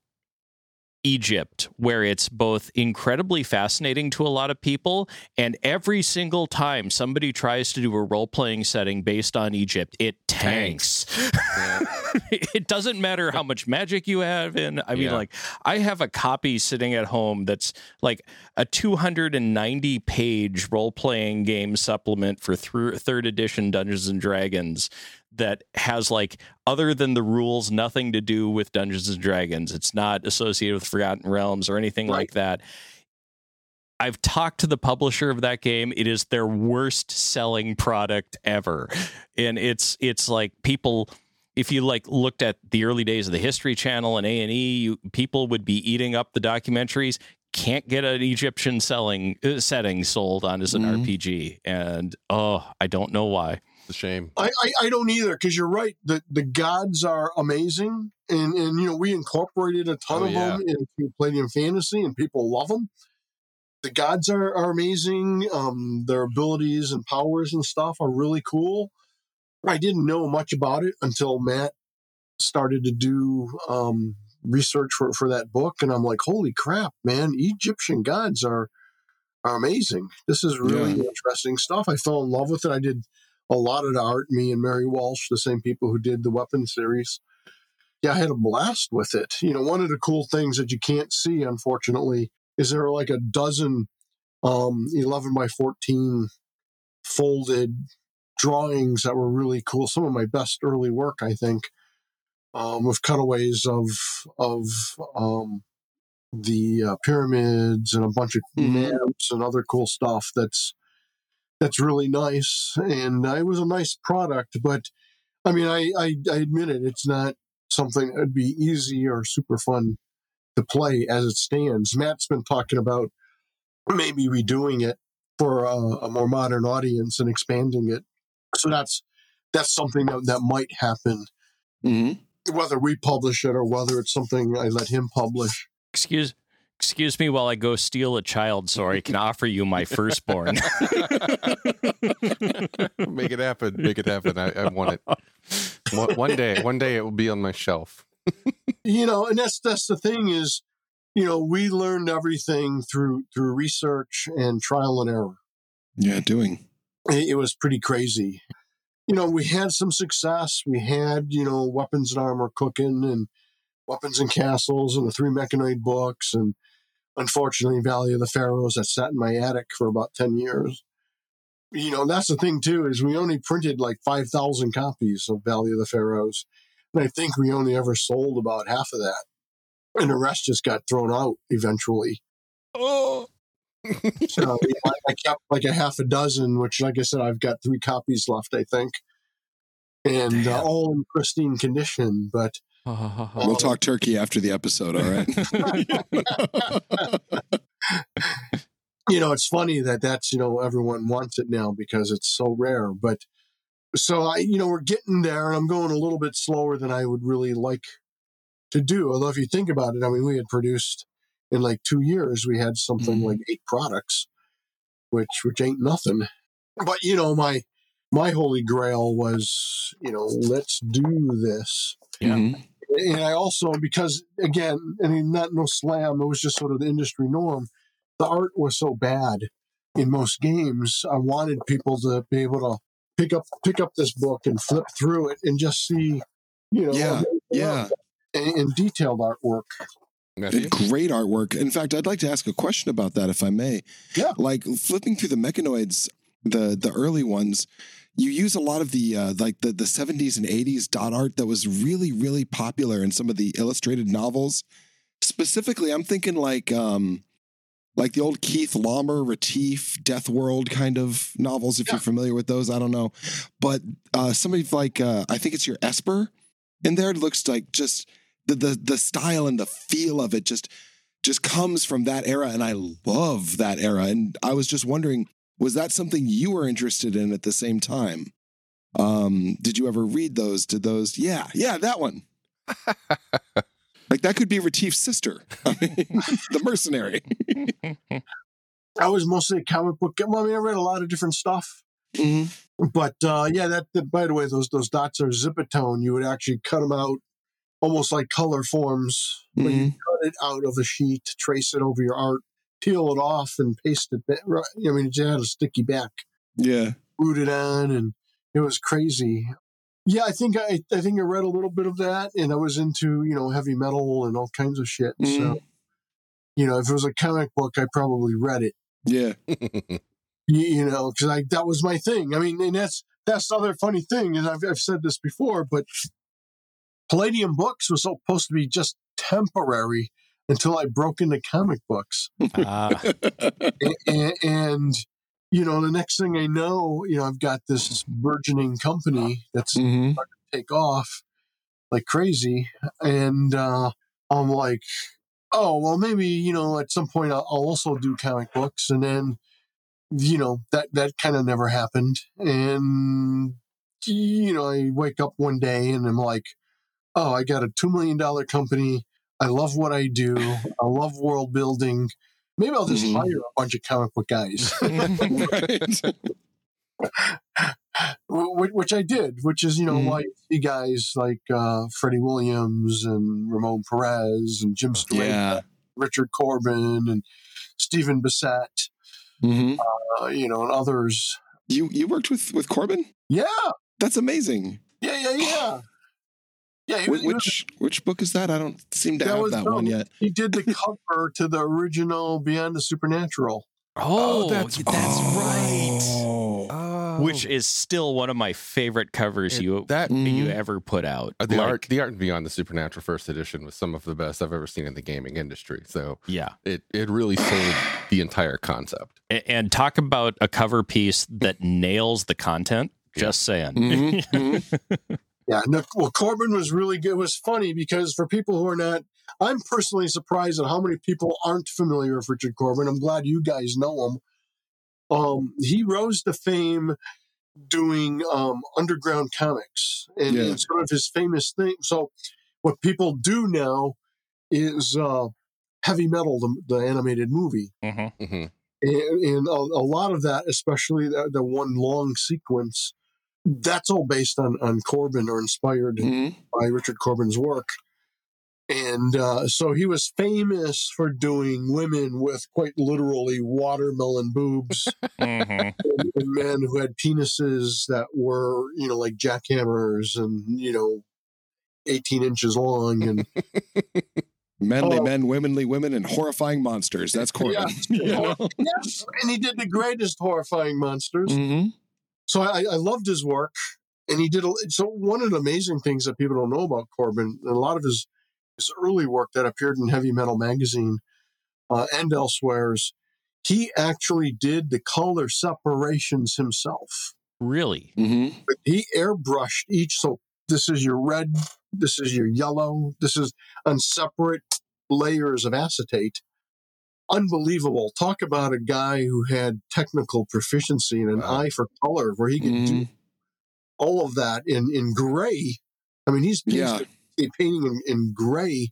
Egypt where it's both incredibly fascinating to a lot of people and every single time somebody tries to do a role-playing setting based on Egypt it tanks. It doesn't matter how much magic you have in i mean Yeah. like i have a copy sitting at home that's like a 290 page role-playing game supplement for through third edition dungeons and dragons that has like other than the rules nothing to do with dungeons and dragons it's not associated with forgotten realms or anything Right. like that I've talked to the publisher of that game. It is their worst selling product ever. And it's it's like people if you like looked at the early days of the History Channel and A and E, people would be eating up the documentaries. Can't get an Egyptian selling uh, setting sold on as an Mhm. RPG, and oh, I don't know why. it's a shame I, I, I don't either because you're right. The the gods are amazing, and and you know we incorporated a ton Oh, of yeah. them into Palladium Fantasy, and people love them. The gods are, are amazing. Um, their abilities and powers and stuff are really cool. I didn't know much about it until Matt started to do um, research for for that book, and I'm like, holy crap, man! Egyptian gods are are amazing. This is really interesting stuff. I fell in love with it. I did a lot of the art, me and Mary Walsh, the same people who did the weapon series. Yeah, I had a blast with it. You know, one of the cool things that you can't see, unfortunately, is there are like a dozen um, 11 by 14 folded drawings that were really cool. Some of my best early work, I think, um, with cutaways of of um, the uh, pyramids and a bunch of Mhm. maps and other cool stuff. That's that's really nice, and uh, it was a nice product. But I mean, I, I I admit it; it's not something that would be easy or super fun to play as it stands. Matt's been talking about maybe redoing it for a, a more modern audience and expanding it. So that's that's something that, that might happen, hmm whether we publish it or whether it's something I let him publish. Excuse excuse me while I go steal a child so I can offer you my firstborn. make it happen. Make it happen. I, I want it. One, one day, one day it will be on my shelf. you know and that's that's the thing is you know we learned everything through through research and trial and error Yeah, doing. it, it was pretty crazy you know we had some success we had you know weapons and armor cooking and Weapons and Castles and the three Mechanoid books, and unfortunately, Valley of the Pharaohs that sat in my attic for about 10 years. You know, that's the thing, too, is we only printed like 5,000 copies of Valley of the Pharaohs. And I think we only ever sold about half of that. And the rest just got thrown out eventually. Oh. So yeah, I, I kept like a half a dozen, which, like I said, I've got three copies left, I think, and uh, all in pristine condition. But We'll talk turkey after the episode, all right? you know, it's funny that that's you know everyone wants it now because it's so rare. But so I, you know, we're getting there, and I'm going a little bit slower than I would really like to do. Although, if you think about it, I mean, we had produced in like two years, we had something Mhm. like eight products, which which ain't nothing. But you know, my my holy grail was, you know, let's do this. Yeah. Mhm. And I also, because again, I mean, not no slam, it was just sort of the industry norm. The art was so bad in most games. I wanted people to be able to pick up pick up this book and flip through it and just see, you know, Yeah, yeah. and, and detailed artwork. Nephew? Great artwork. In fact, I'd like to ask a question about that, if I may. Yeah. Like flipping through the mechanoids, the the early ones, you use a lot of the uh, like the the seventies and eighties dot art that was really really popular in some of the illustrated novels. Specifically, I'm thinking like um like the old Keith Laumer, Retief, Death World kind of novels. If Yeah. you're familiar with those, I don't know, but uh, somebody like uh, I think it's your Esper in there. It looks like just the the the style and the feel of it just just comes from that era and I love that era and I was just wondering was that something you were interested in at the same time um did you ever read those did those yeah yeah that one like that could be Retief's sister I mean, the mercenary I was mostly a comic book. Well, I mean, I read a lot of different stuff. Mhm. But uh, yeah, that, that by the way, those those dots are zipatone. You would actually cut them out almost like color forms. But you Mhm. cut it out of a sheet, trace it over your art, peel it off, and paste it. Back. right- I mean, it just had a sticky back, yeah glued it on, and it was crazy. Yeah, I think I I think I read a little bit of that, and I was into you know heavy metal and all kinds of shit. So Mhm. you know, if it was a comic book, I probably read it. yeah you, you know, because I that was my thing. I mean, and that's that's the other funny thing and I've, I've said this before, but Palladium Books was supposed to be just temporary until I broke into comic books, Ah, and, and you know, the next thing I know, you know, I've got this burgeoning company that's Mhm. take off like crazy, and uh, I'm like, oh well, maybe you know, at some point I'll, I'll also do comic books, and then you know that that kind of never happened, and you know, I wake up one day and I'm like, oh, I got a two million dollar company. I love what I do. I love world building. Maybe I'll just Mhm. hire a bunch of comic book guys. which I did, which is you know Mhm. why you see guys like uh, Freddie Williams and Ramon Perez and Jim Stewart, yeah Richard Corbin and Stephen Bissette, Mhm. uh, you know, and others. you you worked with with Corbin Yeah, that's amazing yeah, yeah, yeah. Yeah, was, Wh- he, was- which which book is that I don't seem to That have was, that one yet he did the cover to the original Beyond the Supernatural. oh, that's- that's, right. Oh. Which is still one of my favorite covers It- you that- you Mhm. ever put out. Uh, the Like, art, the art beyond the supernatural first edition was some of the best I've ever seen in the gaming industry. So yeah. it it really sold the entire concept. A- And talk about a cover piece that nails the content. Just saying. Mhm, mhm. Yeah, no, well, Corbin was really good. It was funny because for people who are not, I'm personally surprised at how many people aren't familiar with Richard Corbin. I'm glad you guys know him. Um, he rose to fame doing um, underground comics, and, Yeah. and sort of his famous thing. So, what people do now is uh, heavy metal, the, the animated movie, Mhm. hmm and, and a, a lot of that, especially the, the one long sequence, that's all based on on Corbin or inspired Mhm. by Richard Corbin's work. And uh, so he was famous for doing women with quite literally watermelon boobs Mhm. and, and men who had penises that were, you know, like jackhammers and, you know, 18 inches long. And Manly Oh. men, womanly women, and horrifying monsters. That's Corbin. Yeah. yes, and he did the greatest horrifying monsters. hmm So I, I loved his work, and he did. A, so one of the amazing things that people don't know about Corbin, and a lot of his his early work that appeared in Heavy Metal magazine uh, and elsewhere, is he actually did the color separations himself. Really? hmm he airbrushed each. So this is your red, this is your yellow, this is on separate layers of acetate. Unbelievable. Talk about a guy who had technical proficiency and an Wow. eye for color where he could do Mhm. all of that in, in gray. I mean, he's, he's Yeah. a painting in, in gray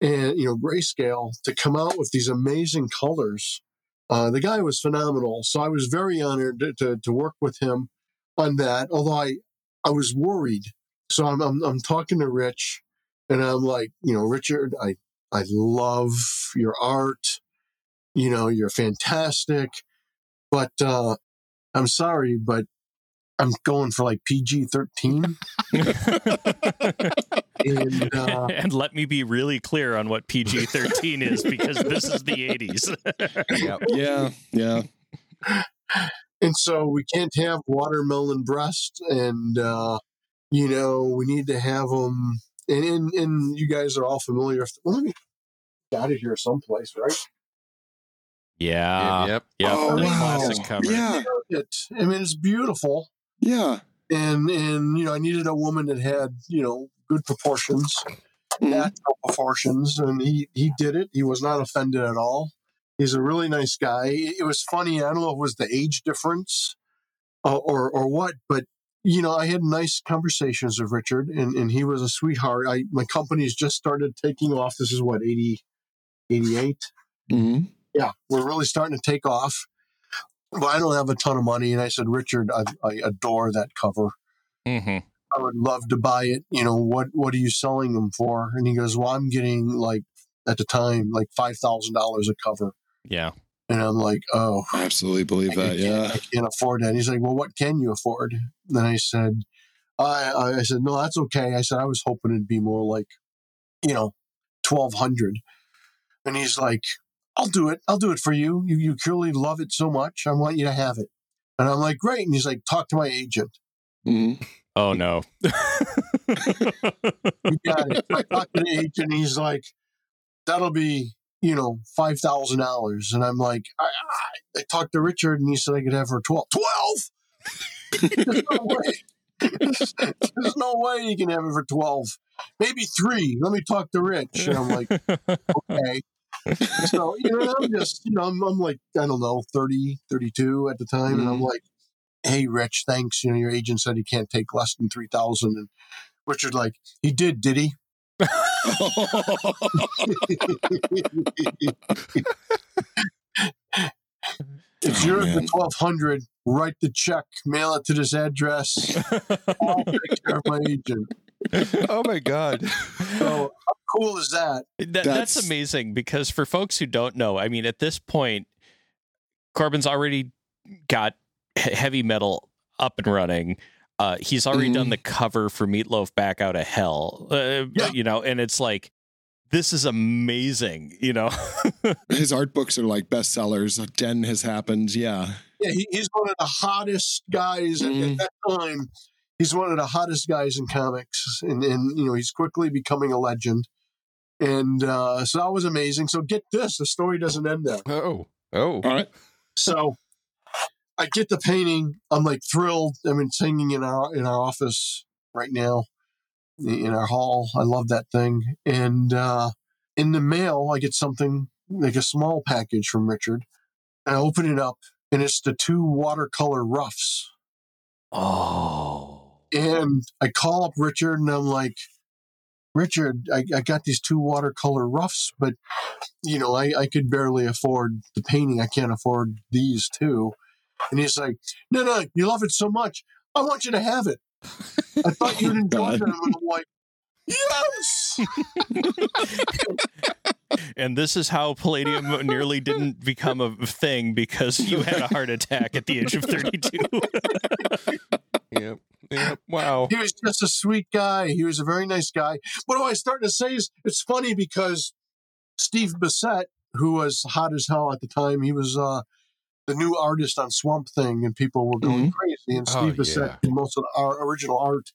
and, you know, grayscale to come out with these amazing colors. Uh, the guy was phenomenal. So I was very honored to, to, to work with him on that. Although I, I was worried. So I'm, I'm, I'm talking to Rich and I'm like, you know, Richard, I, I love your art. You know, you're fantastic, but, uh, I'm sorry, but I'm going for like PG 13. And, uh, and let me be really clear on what PG 13 is because this is the 80s. Yep. Yeah. Yeah. and so we can't have watermelon breast and uh you know we need to have them and and, and you guys are all familiar with well, let me got it here someplace right yeah. yep. Yeah. Oh, wow. classic cover. Yeah. it i mean it's beautiful Yeah. and and you know i needed a woman that had you know good proportions Mhm. natural proportions and he he did it he was not offended at all he's a really nice guy it was funny i don't know if it was the age difference uh, or or what but you know i had nice conversations with richard and and he was a sweetheart i my company's just started taking off this is what 80 88 hmm yeah we're really starting to take off but i don't have a ton of money and i said richard i, I adore that cover hmm I would love to buy it. You know, what what are you selling them for? And he goes, Well, I'm getting like at the time like five thousand dollars a cover. Yeah. And I'm like, Oh, I absolutely believe I that. can't- Yeah. I can't afford that. And he's like, Well, what can you afford? Then I said, I I I said, No, that's okay. I said I was hoping it'd be more like, you know, twelve hundred. And he's like, I'll do it. I'll do it for you. You you clearly love it so much. I want you to have it. And I'm like, Great. And he's like, Talk to my agent. hmm Oh, no. You got it. I talked to the agent. He's like, that'll be, you know, five thousand dollars. And I'm like, I, I, I talked to Richard, and he said I could have her twelve. Twelve? There's no way. There's no way you can have it for twelve. Maybe three. Let me talk to Rich. And I'm like, okay. So you know, I'm just, you know, I'm, I'm like, I don't know, 30, 32 at the time, and I'm mm-hmm. like, hey, Rich, thanks. You know, your agent said he can't take less than three thousand, and Richard like, he did, did he? It's oh, yours man. for twelve hundred. Write the check, mail it to this address. I'll take care of my agent. oh my god. So how cool is that? That, that's, That's- amazing because for folks who don't know, I mean, at this point, Corbin's already got heavy metal up and running. Uh, he's already Mhm. done the cover for Meatloaf Bat Out of Hell, uh, Yeah. you know, and it's like, this is amazing, you know. His art books are like bestsellers. Den has happened. Yeah. Yeah, he, he's one of the hottest guys at, Mhm. at that time. He's one of the hottest guys in comics, and, and you know he's quickly becoming a legend. And uh, so that was amazing. So get this: the story doesn't end there. Oh. Oh. All right. So I get the painting. I'm like thrilled. I mean, it's hanging in our in our office right now, in our hall. I love that thing. And uh, in the mail, I get something like a small package from Richard. And I open it up, and it's the two watercolor roughs. oh. And I call up Richard, and I'm like, Richard, I, I got these two watercolor roughs, but you know, I, I could barely afford the painting. I can't afford these two. And he's like, No, no, you love it so much. I want you to have it. I thought you'd enjoy God. them. And I'm like, Yes. And this is how palladium nearly didn't become a thing because you had a heart attack at the age of 32. Yep. Yep. Wow. he was just a sweet guy. He was a very nice guy. But what I started to say is it's funny because Steve Bissette, who was hot as hell at the time, he was uh, the new artist on Swamp Thing, and people were going crazy. And Oh, Steve Bissette yeah. did most of our original art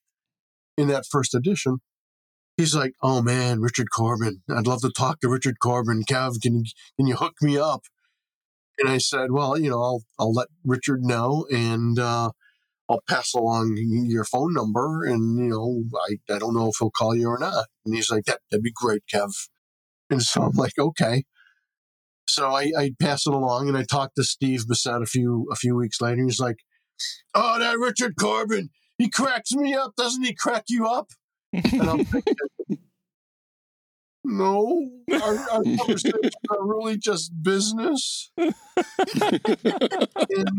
in that first edition. He's like, "Oh man, Richard Corbin! I'd love to talk to Richard Corbin. Kev, can you can you hook me up?" And I said, "Well, you know, I'll I'll let Richard know, and uh, I'll pass along your phone number, and you know, I, I don't know if he'll call you or not. And he's like, that that'd be great, Kev. And so I'm like, okay. So I, I pass it along, and I talked to Steve Bissette a few a few weeks later. He's like, oh, that Richard Corbin, he cracks me up, doesn't he? Crack you up? And I'm thinking. No, our, our conversations are really just business. and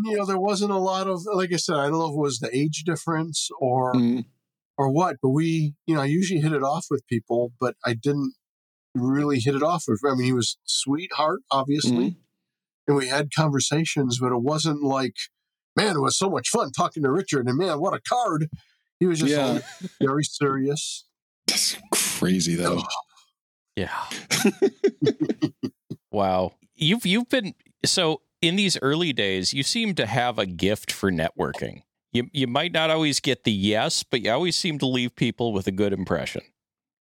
you know there wasn't a lot of like i said i don't know if it was the age difference or Mhm. or what but we you know i usually hit it off with people but i didn't really hit it off with i mean he was sweetheart obviously and we had conversations but it wasn't like man it was so much fun talking to richard and man what a card he was just Yeah. always very serious That's crazy though. Yeah. wow. You've you've been so in these early days, you seem to have a gift for networking. You you might not always get the yes, but you always seem to leave people with a good impression.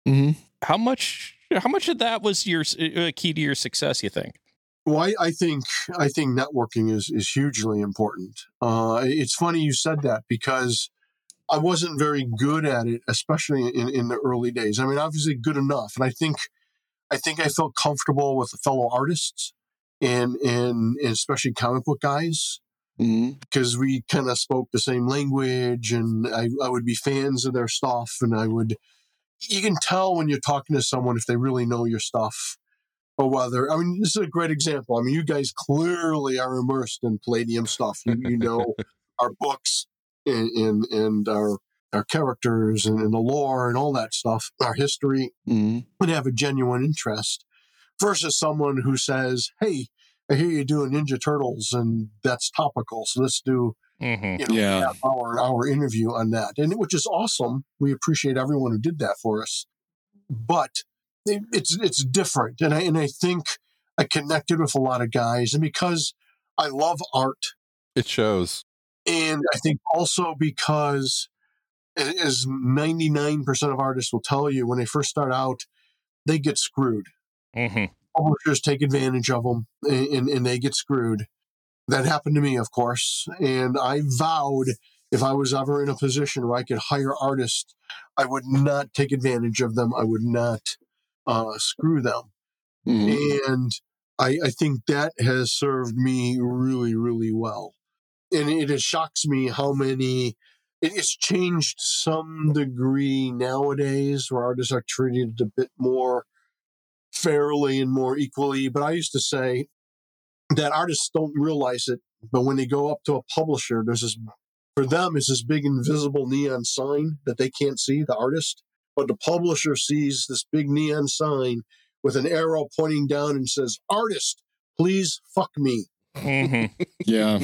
Mhm. How much how much of that was your uh, key to your success, you think? Well, I, I think I think networking is is hugely important. Uh, it's funny you said that because I wasn't very good at it, especially in, in the early days. I mean, obviously good enough, and I think I think I felt comfortable with fellow artists and and, and especially comic book guys Mhm. because we kind of spoke the same language, and I, I would be fans of their stuff, and I would. You can tell when you're talking to someone if they really know your stuff or whether I mean this is a great example. I mean, you guys clearly are immersed in Palladium stuff. You, you know our books and and, and our our characters and, and the lore and all that stuff, our history, Mhm. and have a genuine interest. Versus someone who says, "Hey, I hear you doing Ninja Turtles, and that's topical. So let's do Mm-hmm. you know Yeah. half hour hour interview on that, and which is awesome. We appreciate everyone who did that for us, but it, it's it's different, and I and I think I connected with a lot of guys, and because I love art, It shows. And I think also because as ninety nine percent of artists will tell you when they first start out, they get screwed Mm-hmm. publishers take advantage of them and, and, they get screwed. That happened to me, of course. And I vowed if I was ever in a position where I could hire artists, I would not take advantage of them. I would not uh, screw them. Mhm. And I, I think that has served me really, really well. And it, it shocks me how many. it- It's changed some degree nowadays where artists are treated a bit more fairly and more equally. But I used to say that artists don't realize it, but when they go up to a publisher, there's this for them it's this big invisible neon sign that they can't see, the artist. But the publisher sees this big neon sign with an arrow pointing down and says, Artist, please fuck me. Mm-hmm. Yeah.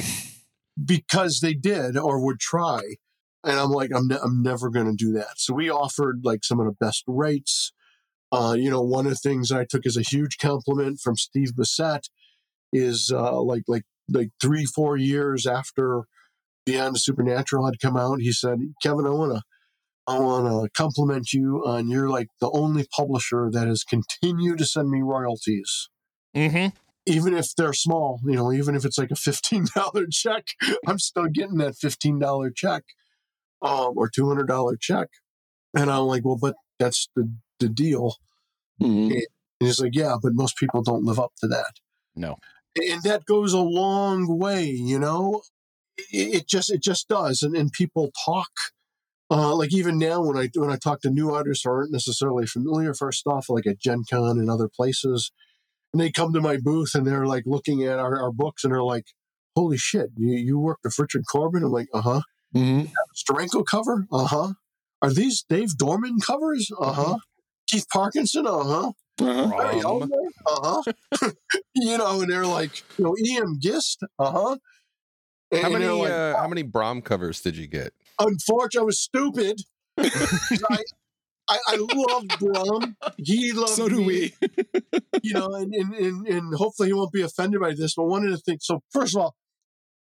Because they did or would try. And I'm like, I'm, ne- I'm never going to do that. So we offered like some of the best rates. Uh, you know, one of the things I took as a huge compliment from Steve Bissette is uh, like like like three four years after Beyond the Supernatural had come out, he said, "Kevin, I want to I want to compliment you on you're like the only publisher that has continued to send me royalties." Mm-hmm. Even if they're small, you know, even if it's like a fifteen dollar check, I'm still getting that fifteen dollar check, um, or two hundred dollar check, and I'm like, well, but that's the the deal. Mhm. And he's like, yeah, but most people don't live up to that, No. and that goes a long way, you know. It, it just it just does, and and people talk. Uh, like even now, when I when I talk to new artists who aren't necessarily familiar with our stuff, like at Gen Con and other places, and they come to my booth and they're like looking at our, our books and they're like, "Holy shit, you you worked with Richard Corbin?" I'm like, "Uh huh." Mhm. Steranko cover? Uh huh. Are these Dave Dorman covers? Uh huh. Keith Parkinson? Uh huh. Uh huh. you know, and they're like, you know, E.M. Gist? Uh huh. How many like, uh, how many Brom covers did you get? unfortunately, I was stupid. I, I, I love Brom. He loves so do me. we. you know, and, and, and, and hopefully he won't be offended by this. But one of the things, so first of all,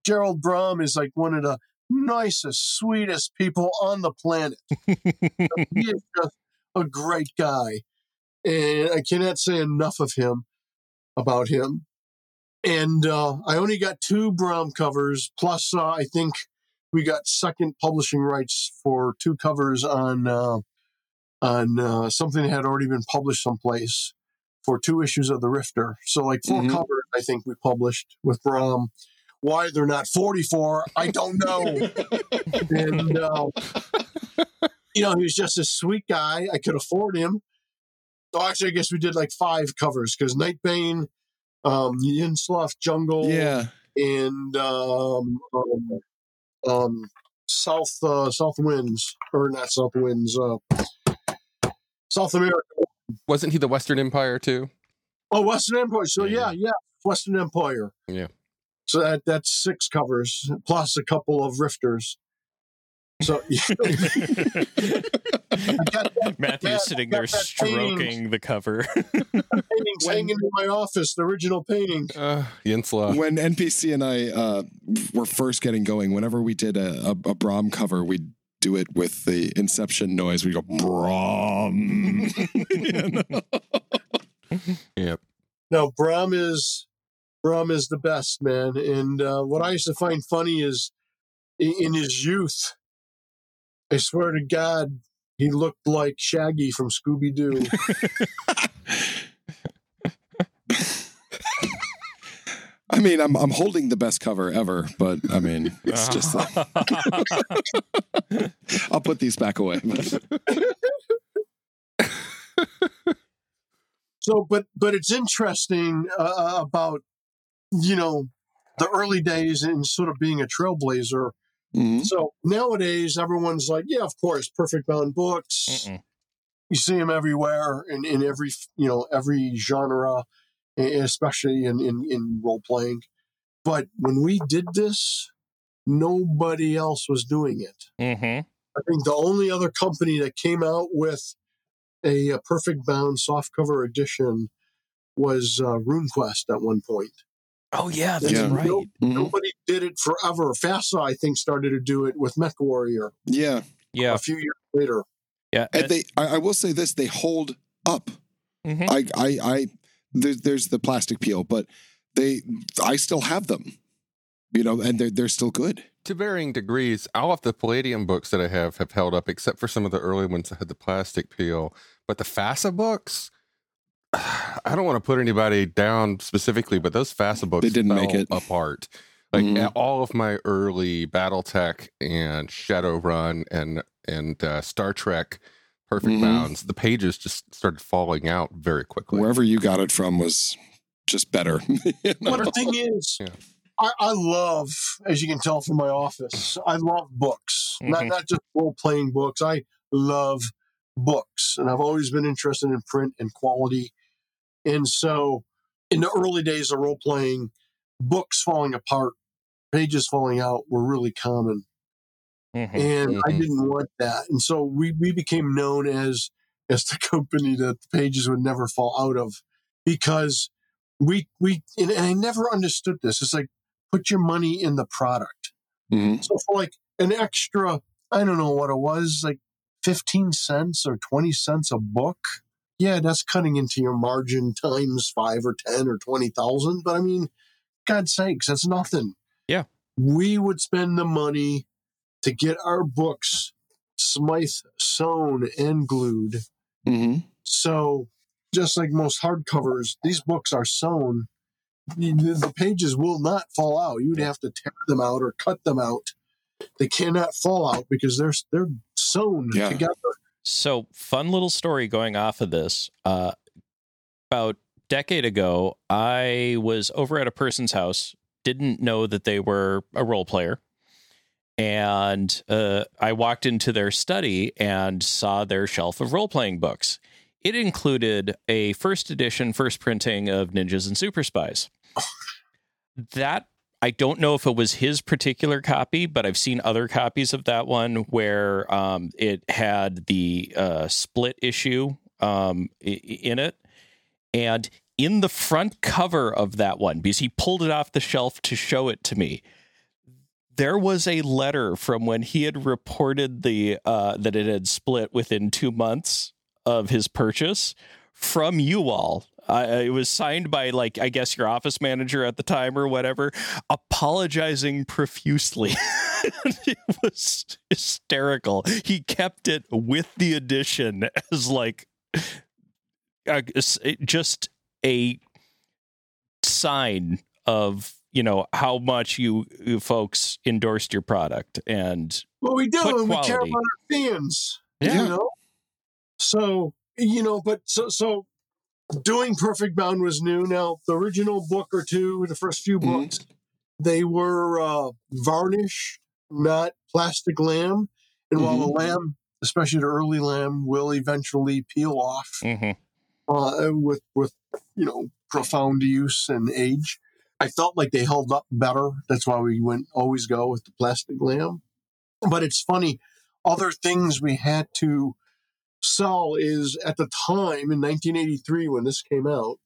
Gerald Brom is like one of the nicest, sweetest people on the planet. he is just a great guy. And I cannot say enough of him about him. And uh, I only got two Brom covers, plus uh, I think we got second publishing rights for two covers on uh, on uh, something that had already been published someplace for two issues of the Rifter. So like 4 Mhm. covers, I think we published with Brom. Why they're not 44, I don't know. and uh, you know, he was just a sweet guy. I could afford him. So actually, I guess we did like five covers because Nightbane, um, Yin-Sloth Jungle, Yeah. and um, um, um, South uh, South Winds or not South Winds, uh, South America. Wasn't he the Western Empire too? Oh, Western Empire. So Yeah, yeah, yeah, Western Empire. Yeah. So that that's six covers plus a couple of rifters. So I got that Matthew's Yeah, sitting there got painting. stroking the cover. paintings hanging in my office, the original painting. Uh, Yinsla. when NPC and I uh, were first getting going, whenever we did a, a, a Brom cover, we'd do it with the Inception noise. We go Brom. You know? Yep. No, Brom is Brom is the best man. And uh, what I used to find funny is in, in his youth, I swear to God, he looked like Shaggy from Scooby Doo. I mean, I'm I'm holding the best cover ever, but I mean, it's just like, I'll put these back away. so, but but it's interesting uh, about you know the early days and sort of being a trailblazer. Mhm. So nowadays, everyone's like, yeah, of course, perfect bound books. Mm-mm. you see them everywhere in, in every you know every genre especially in, in, in role playing but when we did this nobody else was doing it hmm i think the only other company that came out with a, a perfect bound softcover edition was uh, runequest at one point Oh yeah, that's Yeah. right. No- Mhm. nobody did it forever fasa i think started to do it with mech warrior Yeah, Yeah, a few years later yeah. and they. I, I will say this: they hold up. Mhm. I, I, I. There's, there's the plastic peel, but they. I still have them. You know, and they're they're still good. To varying degrees, all of the Palladium books that I have have held up, except for some of the early ones that had the plastic peel. But the FASA books, I don't want to put anybody down specifically, but those FASA books They didn't make it. apart. Like Mhm. all of my early BattleTech and Shadowrun and and uh, Star Trek Perfect Mhm. Bounds, the pages just started falling out very quickly. Wherever you got it from was just better. You know? But the thing is, Yeah. I, I love, as you can tell from my office, I love books. Not Mhm. not just role playing books. I love books, and I've always been interested in print and quality. And so, in the early days of role playing, books falling apart, pages falling out were really common, Mhm. and I Mhm. didn't want that. And so we we became known as as the company that the pages would never fall out of because we we and I never understood this. It's like put your money in the product. Mhm. So for like an extra, I don't know what it was, like 15 cents or 20 cents a book. Yeah, that's cutting into your margin times five or 10 or 20,000. But I mean, God's sakes, that's nothing. Yeah. We would spend the money to get our books Smythe sewn and glued. Mhm. So just like most hardcovers, these books are sewn. The the pages will not fall out. You'd have to tear them out or cut them out. They cannot fall out because they're they're sewn Yeah. together. So, fun little story going off of this. Uh, about decade ago, I was over at a person's house, didn't know that they were a role player. And uh, I walked into their study and saw their shelf of role playing books. It included a first edition, first printing of Ninjas and Super Spies. That I don't know if it was his particular copy, but I've seen other copies of that one where um, it had the uh, split issue um, in it. And in the front cover of that one, because he pulled it off the shelf to show it to me, there was a letter from when he had reported the uh, that it had split within two months of his purchase from you all uh, it was signed by like I guess your office manager at the time or whatever, apologizing profusely. it was hysterical. He kept it with the addition as like uh, just a sign of you know how much you, you folks endorsed your product and well we do and we care about our fans yeah. you know so you know but so so doing Perfect Bound was new. Now, the original book or two, the first few mm-hmm. books, mm-hmm. they were uh, varnish, not plastic lam. And mm-hmm. while the mm-hmm. lam, especially the early lam, will eventually peel off mm-hmm. uh, with with you know profound use and age, I felt like they held up better. That's why we went always go with the plastic lam. But it's funny, other things we had to sell is at the time in 1983 when this came out,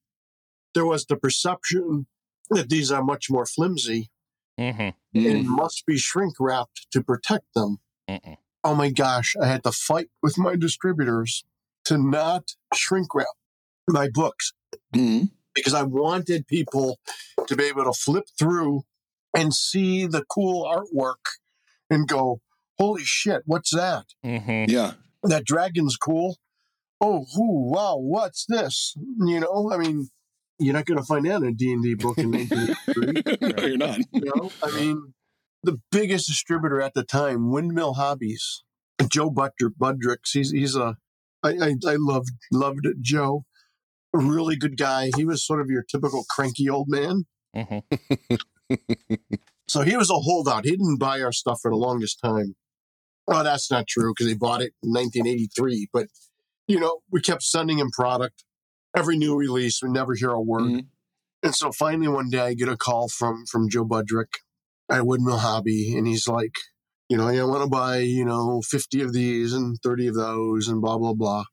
there was the perception that these are much more flimsy mm-hmm. and must be shrink wrapped to protect them. Mm-mm. Oh my gosh, I had to fight with my distributors to not shrink wrap my books mm-hmm. Because I wanted people to be able to flip through and see the cool artwork and go, holy shit, what's that? Mm-hmm. Yeah that dragon's cool. Oh, whoo, wow, what's this? You know, I mean, you're not going to find that in a D&D book in 1983. no, you're not. You know, I mean, the biggest distributor at the time, Windmill Hobbies, Joe Butcher, Budricks. He's, he's a, I, I, I loved, loved Joe. A really good guy. He was sort of your typical cranky old man. Mm-hmm. so he was a holdout. He didn't buy our stuff for the longest time. Oh, that's not true because he bought it in 1983. But, you know, we kept sending him product. Every new release, we never hear a word. Mm-hmm. And so finally one day I get a call from from Joe Budrick at Woodmill Hobby, and he's like, you know, I want to buy, you know, 50 of these and 30 of those and blah, blah, blah.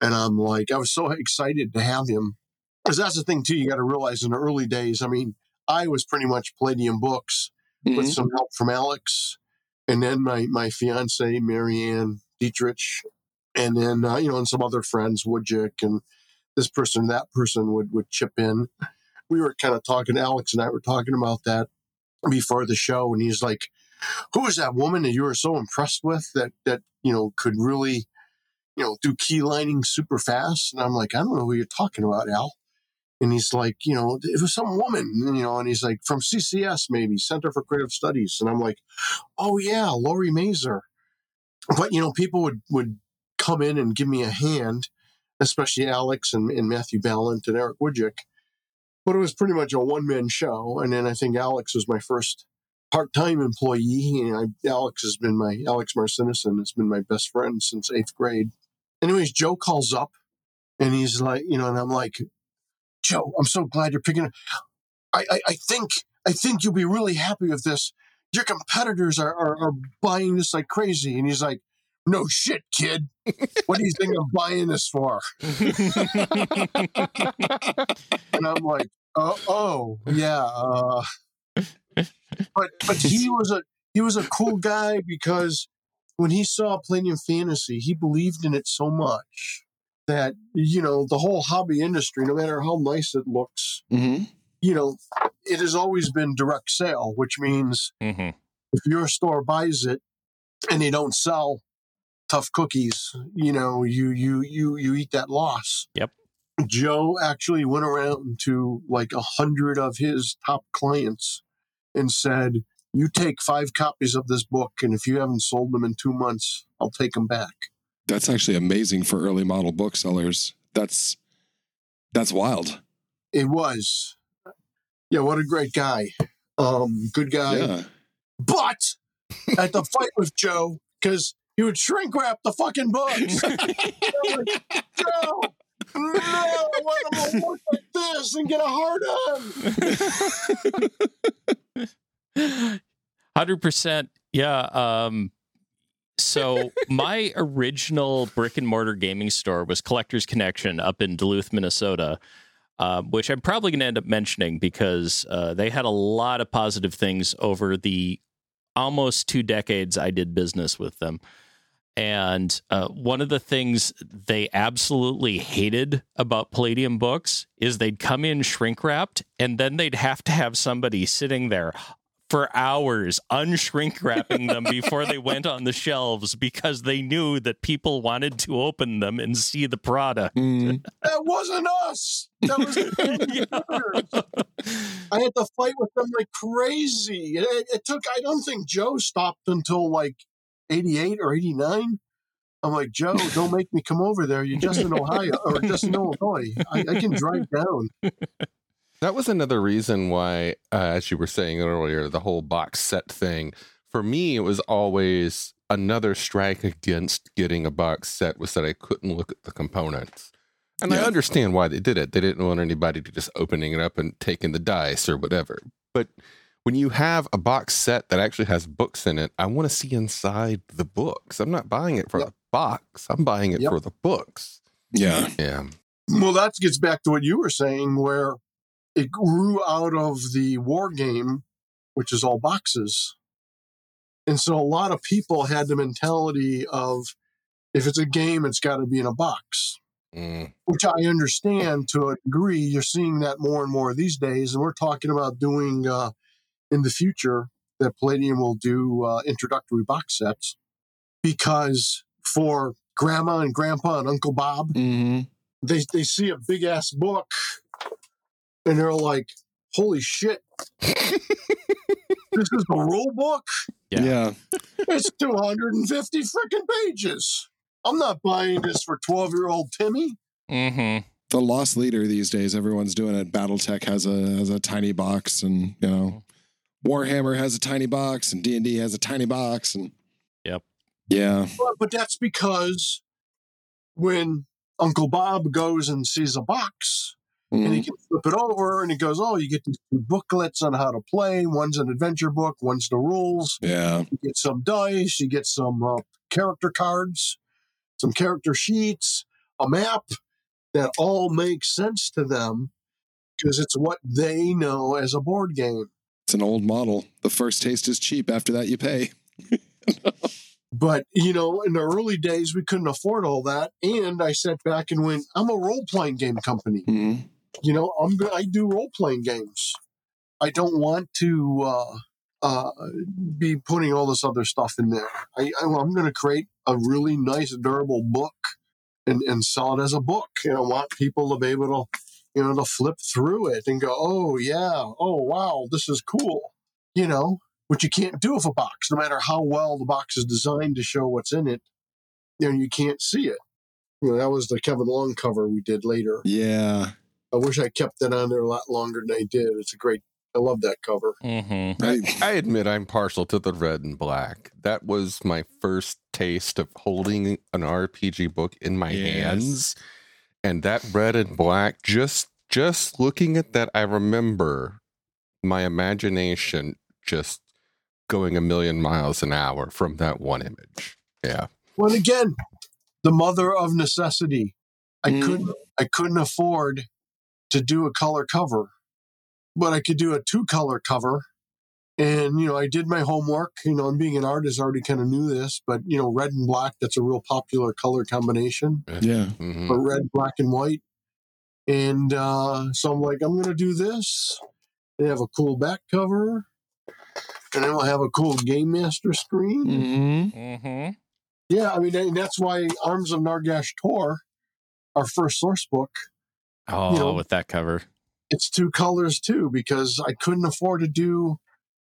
And I'm like, I was so excited to have him. Because that's the thing, too, you got to realize in the early days, I mean, I was pretty much Palladium Books mm-hmm. with some help from Alex and then my my fiance Marianne Dietrich, and then uh, you know, and some other friends, Wujcik, and this person, that person would would chip in. We were kind of talking. Alex and I were talking about that before the show, and he's like, "Who is that woman that you were so impressed with that that you know could really." You know, do key lining super fast. And I'm like, I don't know who you're talking about, Al. And he's like, you know, it was some woman, you know, and he's like, from CCS, maybe, Center for Creative Studies. And I'm like, oh, yeah, Laurie Mazer. But, you know, people would, would come in and give me a hand, especially Alex and, and Matthew Balent and Eric Wujcik. But it was pretty much a one man show. And then I think Alex was my first part time employee. And I, Alex has been my, Alex Marciniszyn has been my best friend since eighth grade. Anyways, Joe calls up and he's like, you know, and I'm like, Joe, I'm so glad you're picking. I, I, I think I think you'll be really happy with this. Your competitors are, are, are buying this like crazy. And he's like, no shit, kid. What do you think I'm buying this for? and I'm like, oh, oh yeah. Uh. But but he was a he was a cool guy because when he saw Palladium Fantasy, he believed in it so much that you know the whole hobby industry, no matter how nice it looks, mm-hmm. you know, it has always been direct sale, which means mm-hmm. if your store buys it and they don't sell tough cookies, you know, you you you you eat that loss. Yep. Joe actually went around to like a hundred of his top clients and said, "You take five copies of this book, and if you haven't sold them in two months, I'll take them back." That's actually amazing for early model booksellers. That's that's wild. It was. Yeah, what a great guy. Um, good guy. Yeah. But at the fight with Joe, because he would shrink wrap the fucking books. like, Joe, no, I want to work like this and get a hard on. Hundred percent. Yeah. Um, so my original brick and mortar gaming store was Collector's Connection up in Duluth, Minnesota, uh, which I'm probably going to end up mentioning because uh, they had a lot of positive things over the almost two decades I did business with them. And uh, one of the things they absolutely hated about Palladium books is they'd come in shrink wrapped, and then they'd have to have somebody sitting there for hours unshrink wrapping them before they went on the shelves because they knew that people wanted to open them and see the product. Mm. That wasn't us. That was the I had to fight with them like crazy. It, it took. I don't think Joe stopped until like '88 or '89. I'm like Joe, don't make me come over there. You're just in Ohio or just in Illinois. I, I can drive down. That was another reason why, uh, as you were saying earlier, the whole box set thing. For me, it was always another strike against getting a box set was that I couldn't look at the components. And I understand why they did it. They didn't want anybody to just opening it up and taking the dice or whatever. But when you have a box set that actually has books in it, I want to see inside the books. I'm not buying it for Yep. the box. I'm buying it Yep. for the books. Yeah. Yeah. Well, that gets back to what you were saying, where it grew out of the war game, which is all boxes. And so a lot of people had the mentality of if it's a game, it's got to be in a box, Mm. which I understand to a degree. You're seeing that more and more these days. And we're talking about doing uh, in the future that Palladium will do uh, introductory box sets because for grandma and grandpa and Uncle Bob, hmm they they see a big ass book and they're like, "Holy shit! this is a rule book. Yeah. Yeah. It's two hundred and fifty freaking pages. I'm not buying this for twelve year old Timmy." Mm-hmm. The loss leader these days, everyone's doing it. BattleTech has a has a tiny box, and you know, Warhammer has a tiny box, and D and D has a tiny box, and Yep. yeah, But, but that's because when Uncle Bob goes and sees a box and he Mhm. can flip it over and he goes, "Oh, you get these two booklets on how to play. One's an adventure book, one's the rules." yeah, You get some dice, you get some uh, character cards, some character sheets, a map that all makes sense to them because it's what they know as a board game. it's an old model. The first taste is cheap. After that, you pay. But, you know, in the early days, we couldn't afford all that. And I sat back and went, I'm a role playing game company. Mhm. You know, I'm I do role playing games. I don't want to uh, uh, be putting all this other stuff in there. I, I'm going to create a really nice, durable book and, and sell it as a book. And I want people to be able to, you know, to flip through it and go, oh, yeah, oh, wow, this is cool. You know, which you can't do with a box, no matter how well the box is designed to show what's in it. You know, you can't see it. You know, that was the Kevin Long cover we did later. Yeah, I wish I kept it on there a lot longer than I did. It's a great. I love that cover. Mm-hmm. I, I admit I'm partial to the red and black. That was my first taste of holding an RPG book in my Yes. hands. And that red and black, just just looking at that, I remember my imagination just going a million miles an hour from that one image. Yeah. Well, again, the mother of necessity. I Mm. couldn't. I couldn't afford to do a color cover, but I could do a two color cover. And you know, I did my homework. You know, and being an artist, I already kind of knew this. But you know, red and black—that's a real popular color combination. yeah, Mhm. But red, black, and white. And uh, so I'm like, I'm going to do this. and have a cool back cover, and then we'll have a cool game master screen. hmm Mm-hmm. Yeah, I mean, that's why Arms of Nargash Tor, our first source book, Oh, You know- with that cover. it's two colors too because I couldn't afford to do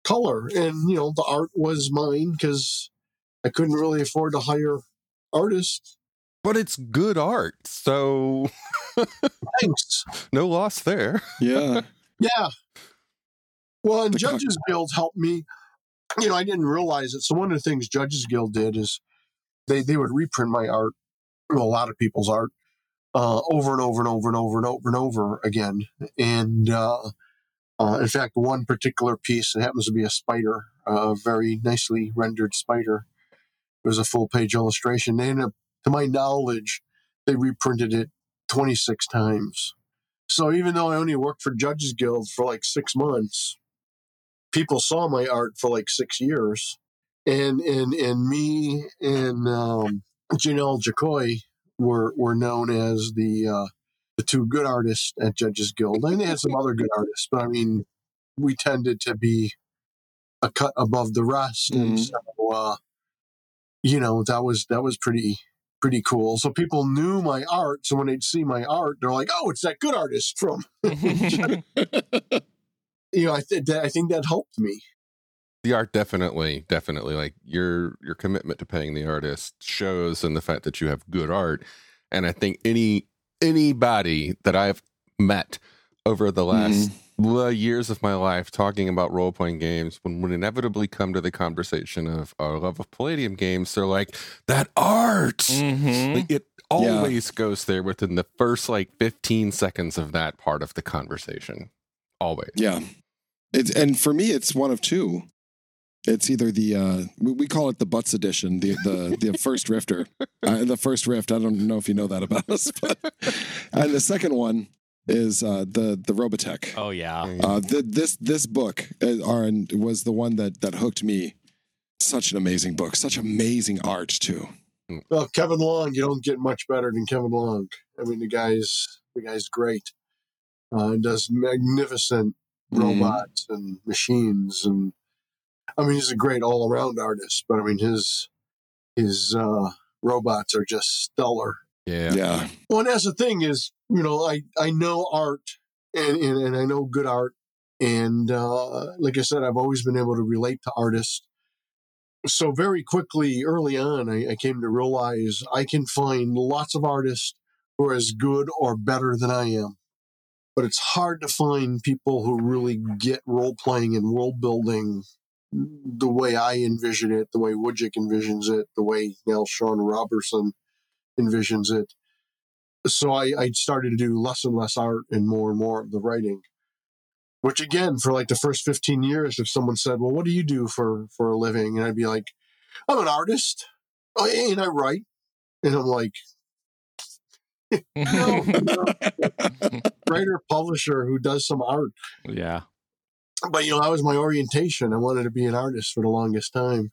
color, and you know the art was mine because I couldn't really afford to hire artists. But it's good art. So Thanks. no loss there. yeah. Yeah. Well, and The co- Judges Guild helped me. You know, I didn't realize it. So one of the things Judges Guild did is they they would reprint my art, a lot of people's art, uh, over and over and over and over and over and over again. And uh, uh, in fact, one particular piece, it happens to be a spider, a very nicely rendered spider. It was a full page illustration. Up, to my knowledge, they reprinted it 26 times. So even though I only worked for Judges Guild for like six months, people saw my art for like six years. And and and me and um, Janelle Jaquays were were known as the uh, the two good artists at Judges Guild. And they had some other good artists, but I mean, we tended to be a cut above the rest, and Mhm. so uh, you know that was that was pretty pretty cool. So people knew my art. So when they'd see my art, they're like, "Oh, it's that good artist from." you know, I th- I think that helped me. The art definitely definitely like your your commitment to paying the artist shows in the fact that you have good art and i think any anybody that i've met over the last uh, years of my life talking about role-playing games when would inevitably come to the conversation of our love of palladium games they're like that art Mhm. like, it always goes there within the first like 15 seconds of that part of the conversation always Yeah. It's and for me it's one of two. It's either the uh we, we call it the Butts edition, the the the first rifter. Uh, the first rift, I don't know if you know that about us, but and the second one is uh the the Robotech. oh yeah. Uh the, this this book uh, was the one that that hooked me. Such an amazing book, such amazing art too. Well, Kevin Long, you don't get much better than Kevin Long. I mean, the guy's the guy's great. Uh, does magnificent Mhm. robots and machines, and I mean, he's a great all around artist. But I mean, his his uh, robots are just stellar. yeah Yeah. Well, and that's the thing is, you know, I I know art, and and, and I know good art, and uh, like I said, I've always been able to relate to artists. So very quickly, early on, I, I came to realize I can find lots of artists who are as good or better than I am, but it's hard to find people who really get role playing and world building the way I envision it, the way Wujcik envisions it, the way Neil Sean Robertson envisions it so I, I started to do less and less art and more and more of the writing. Which again, for like the first fifteen years, if someone said, "Well, what do you do for for a living?" and I'd be like, "I'm an artist, oh, and I write," and I'm like, "No, no, writer publisher who does some art." yeah. But you know, that was my orientation. I wanted to be an artist for the longest time,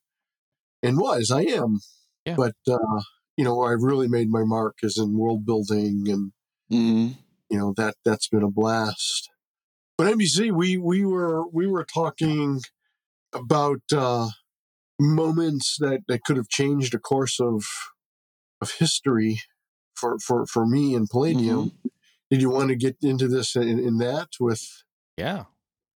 and was I am. Yeah. But uh, you know, where I've really made my mark is in world building and Mhm. you know that that's been a blast but nbc we we were we were talking about uh moments that that could have changed the course of of history for for for me and palladium did you want to get into this in, in that with Yeah.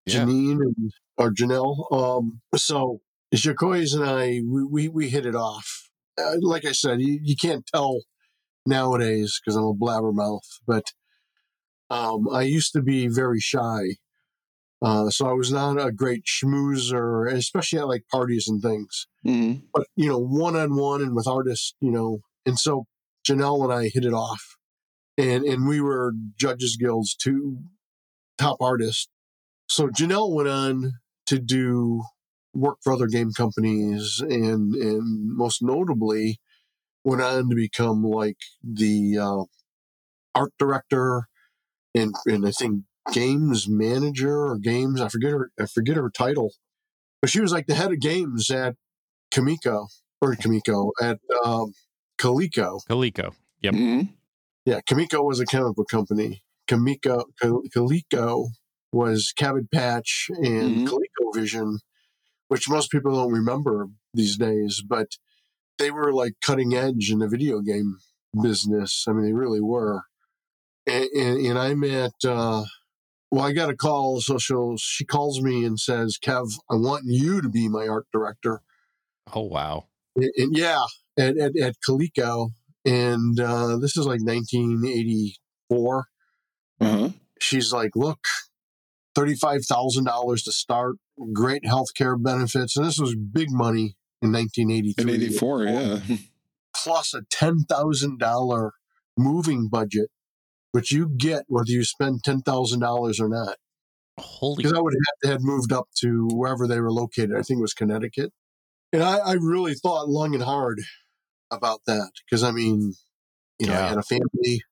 Yeah. janine and or janelle um so Jaquays and i we we, we hit it off uh, like i said you, you can't tell nowadays because i'm a blabbermouth but um, I used to be very shy. Uh, so I was not a great schmoozer, especially at like parties and things. Mhm. But, you know, one on one and with artists, you know, and so Janelle and I hit it off. And, and we were Judges Guild's two top artists. So Janelle went on to do work for other game companies and, and most notably went on to become like the uh, art director and and I think games manager or games I forget her I forget her title, but she was like the head of games at Kamiko or Kamiko at um, Coleco. Coleco. Yep. Mhm. Yeah, Kamiko was a chemical company. Kamiko Co- Coleco was Cabbage Patch and Mhm. ColecoVision, which most people don't remember these days, but they were like cutting edge in the video game business. I mean, they really were. And, and, and I'm at, uh, well, I got a call. So she'll, she calls me and says, Kev, I want you to be my art director. Oh wow. And, and yeah, at, at, at Coleco. And uh, this is like 1984 Uh-huh. she's like, look, $35,000 to start, great health care benefits. And this was big money in 1983. In 84, yeah. Plus a $10,000 moving budget, which you get whether you spend ten thousand dollars or not. Holy Because I would have had moved up to wherever they were located. I think it was Connecticut, and I, I really thought long and hard about that because I mean, you know, I had a family.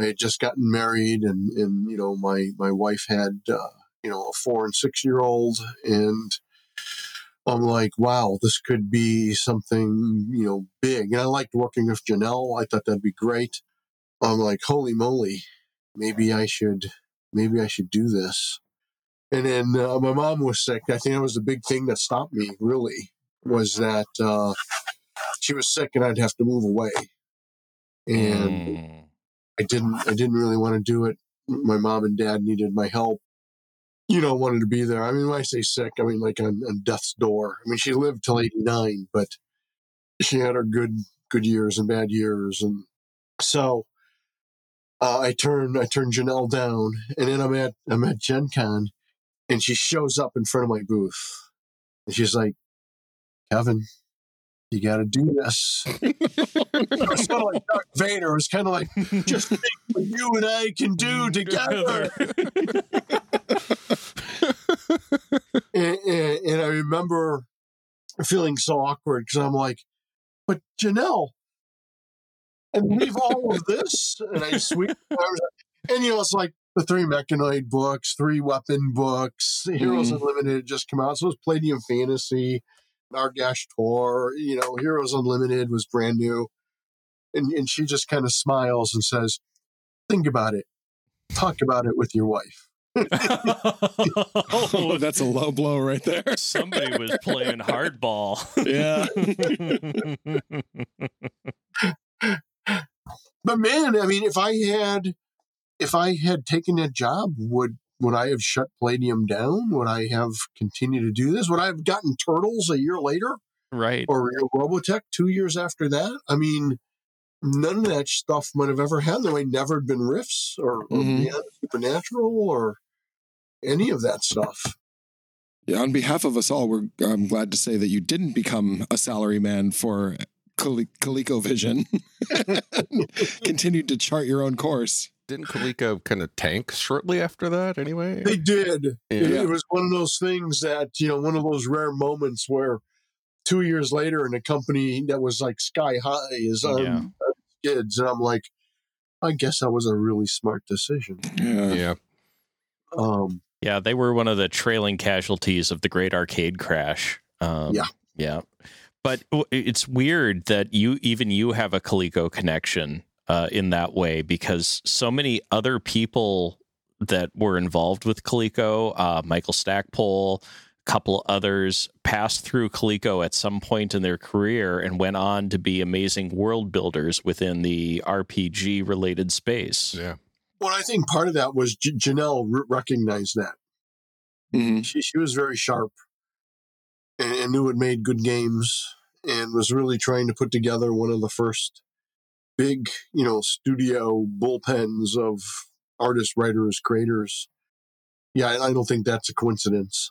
I had just gotten married, and and you know, my my wife had uh, you know a four and six year old, and I'm like, wow, this could be something you know big. And I liked working with Janelle. I thought that'd be great. I'm like, holy moly, maybe I should maybe I should do this. And then uh, my mom was sick. I think that was the big thing that stopped me. Really, was that uh, she was sick and I'd have to move away, and Mm. I didn't. I didn't really want to do it. My mom and dad needed my help. You know, wanted to be there. I mean, when I say sick, I mean like on, on death's door. I mean, she lived till eighty nine, but she had her good good years and bad years, and so uh, I turned I turned Janelle down, and then I'm at I'm at Gen Con, and she shows up in front of my booth, and she's like, "Kevin, you got to do this." it's kind of like Darth Vader. It was kind of like, "Just think what you and I can do together." and, and, and I remember feeling so awkward because I'm like, "But Janelle." And leave all of this, and I sweep. And you know, it's like the three Mechanoid books, three weapon books, Heroes mm-hmm. Unlimited had just come out. So it was Palladium Fantasy, Nargash Tor, you know, Heroes Unlimited was brand new. And, and she just kind of smiles and says, Think about it. Talk about it with your wife. Oh, that's a low blow right there. Somebody was playing hardball. Yeah. but man, I mean, if I had if I had taken that job, would would I have shut Palladium down? Would I have continued to do this? Would I have gotten Turtles a year later? right. or Robotech two years after that. I mean, none of that stuff might have ever happened. There might never have been Rifts or, or Mhm. Beyond Supernatural or any of that stuff. Yeah, on behalf of us all, we're I'm glad to say that you didn't become a salaryman for Cali- ColecoVision. Continued to chart your own course. Didn't Coleco kind of tank shortly after that anyway? They did. It, Yeah. it was one of those things that, you know, one of those rare moments where two years later in a company that was like sky high is on Yeah. kids. And I'm like, I guess that was a really smart decision. Yeah. yeah. Um, Yeah, they were one of the trailing casualties of the great arcade crash. Um, Yeah. yeah. But it's weird that you even you have a Coleco connection uh, in that way because so many other people that were involved with Coleco, uh, Michael Stackpole, a couple others, passed through Coleco at some point in their career and went on to be amazing world builders within the RPG related space. Yeah. well, I think part of that was J- Janelle r- recognized that. Mhm. she, she was very sharp and, and knew it made good games and was really trying to put together one of the first big, you know, studio bullpens of artists, writers, creators. Yeah, I, I don't think that's a coincidence.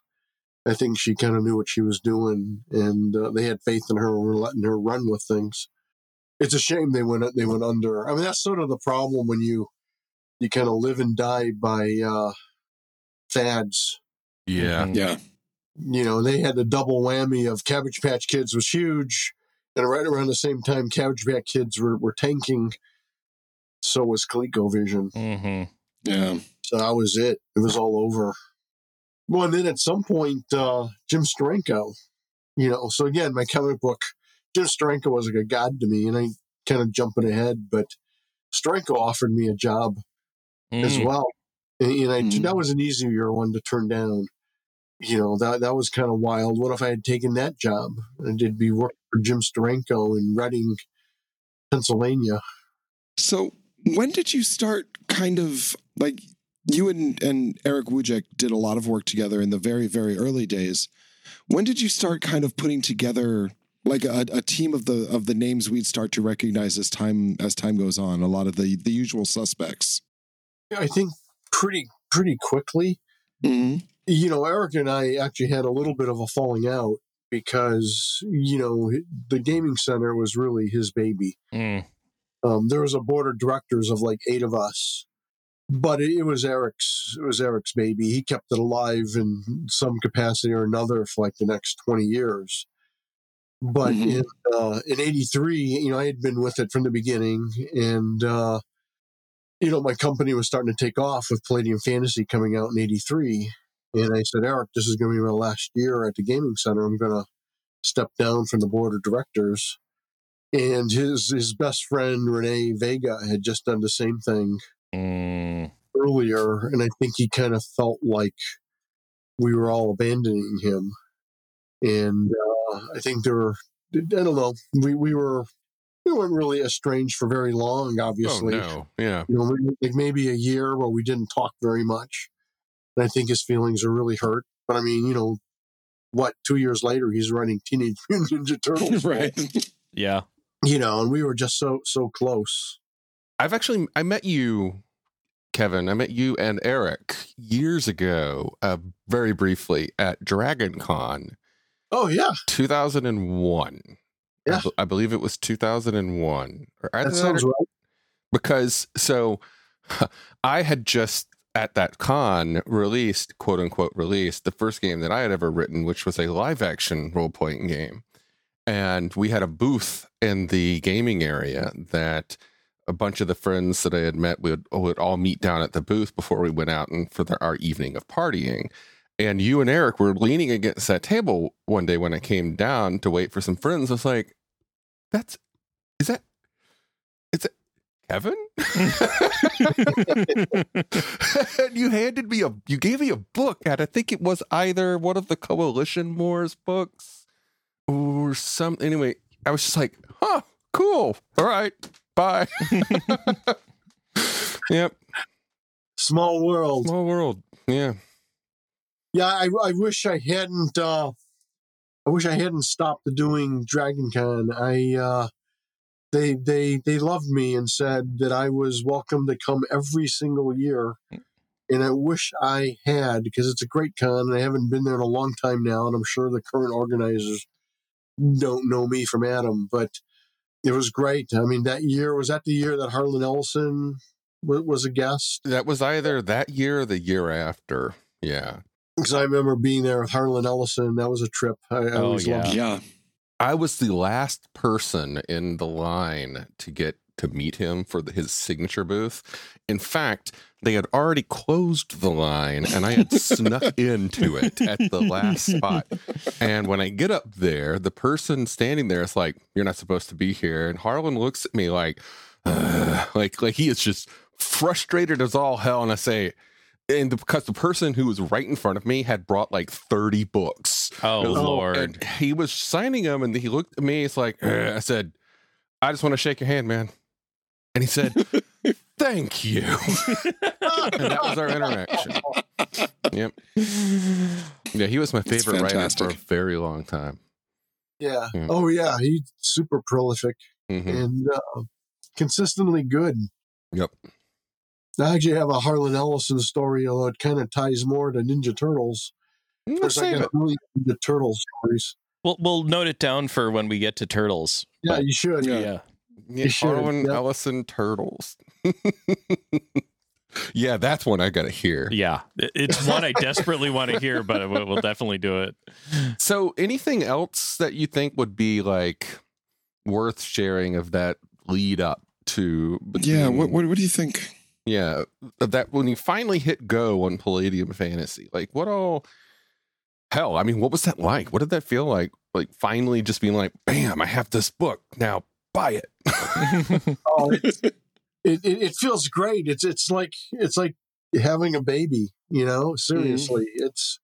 I think she kind of knew what she was doing, and uh, they had faith in her and were letting her run with things. It's a shame they went they went under. I mean, that's sort of the problem when you you kind of live and die by uh, fads Yeah. Mhm. Yeah. you know, they had the double whammy of Cabbage Patch Kids was huge, and right around the same time, Cabbage Patch Kids were, were tanking. So was ColecoVision. hmm Yeah. So that was it. It was all over. Well, and then at some point, uh, Jim Steranko, you know, so again, my comic book, Jim Steranko was like a god to me, and I kind of jumping ahead, but Steranko offered me a job as Mm. well. And, and I, Mm. that was an easier one to turn down. You know, that that was kind of wild. What if I had taken that job and did be working for Jim Steranko in Reading, Pennsylvania? So when did you start kind of like you and, and Eric Wujcik did a lot of work together in the very, very early days. When did you start kind of putting together like a, a team of the of the names we'd start to recognize as time as time goes on? A lot of the the usual suspects. I think pretty pretty quickly. Mm-hmm. You know, Eric and I actually had a little bit of a falling out because you know the gaming center was really his baby. Mm. Um, there was a board of directors of like eight of us, but it, it was Eric's. It was Eric's baby. He kept it alive in some capacity or another for like the next twenty years. But Mhm. in uh, in '83, you know, I had been with it from the beginning, and uh, you know, my company was starting to take off with Palladium Fantasy coming out in '83. And I said, Eric, this is going to be my last year at the gaming center. I'm going to step down from the board of directors. And his his best friend Renee Vega had just done the same thing Mm, earlier, and I think he kind of felt like we were all abandoning him. And uh, I think there were, I don't know, we, we were we weren't really estranged for very long. obviously. Oh Obviously, no, yeah. you know, like maybe a year where we didn't talk very much. And I think his feelings are really hurt. But I mean, you know, what? Two years later, he's running Teenage Mutant Ninja Turtles, right. yeah. You know, and we were just so so close. I've actually I met you, Kevin. I met you and Eric years ago, uh, very briefly at Dragon Con Oh yeah, 2001. I Yeah. be- I, believe it was 2001. Or either that that sounds or- right. because so I had just at that con released, quote unquote, released the first game that I had ever written, which was a live action role playing game. And we had a booth in the gaming area that a bunch of the friends that I had met would, would all meet down at the booth before we went out and for the, our evening of partying. And you and Eric were leaning against that table one day when I came down to wait for some friends. I was like, that's, is that, it Kevin? and you handed me a, you gave me a book, and I think it was either one of the Coalition Wars books or some. Anyway, I was just like, huh, cool. All right, bye. yep, Small world. small world. Yeah. Yeah, I, I wish I hadn't. Uh, I wish I hadn't stopped doing Dragon Con. I uh, they they they loved me and said that I was welcome to come every single year, and I wish I had because it's a great con. And I haven't been there in a long time now, and I'm sure the current organizers don't know me from Adam, but it was great. I mean, that year was that the year that Harlan Ellison was, was a guest That was either that year or the year after. Yeah. because I remember being there with Harlan Ellison. That was a trip. I, I Oh, always loved yeah. Yeah. I was the last person in the line to get to meet him for the, his signature booth. In fact, they had already closed the line and I had snuck into it at the last spot. And when I get up there, the person standing there is like, You're not supposed to be here. And Harlan looks at me like, "Ugh," like, like he is just frustrated as all hell. And I say, and because the person who was right in front of me had brought like 30 books. Oh, Lord. And he was signing them, and he looked at me. It's like "Ugh." I said, "I just want to shake your hand, man." And he said, "Thank you." and that was our interaction. Yep. Yeah, he was my favorite writer for a very long time. Yeah. Yeah. Oh yeah, he's super prolific Mhm. and uh, consistently good. Yep. I actually have a Harlan Ellison story, although it kind of ties more to Ninja Turtles. Let's Because I got it. really Ninja Turtle stories. We'll we'll note it down for when we get to turtles. Yeah, But- you should. Yeah. Yeah. Yeah, You should, Harlan yep. Ellison Turtles. yeah, that's one I got to hear. Yeah. It's one I desperately want to hear, but we'll, we'll definitely do it. So, anything else that you think would be like worth sharing of that lead up to? Yeah. What, what, what do you think? Yeah, that when you finally hit go on Palladium Fantasy, like what all? Hell, I mean, what was that like? What did that feel like? Like finally just being like, "Bam! I have this book now. Buy it." Oh, it, it, it it feels great. It's it's like it's like having a baby. You know, seriously, it's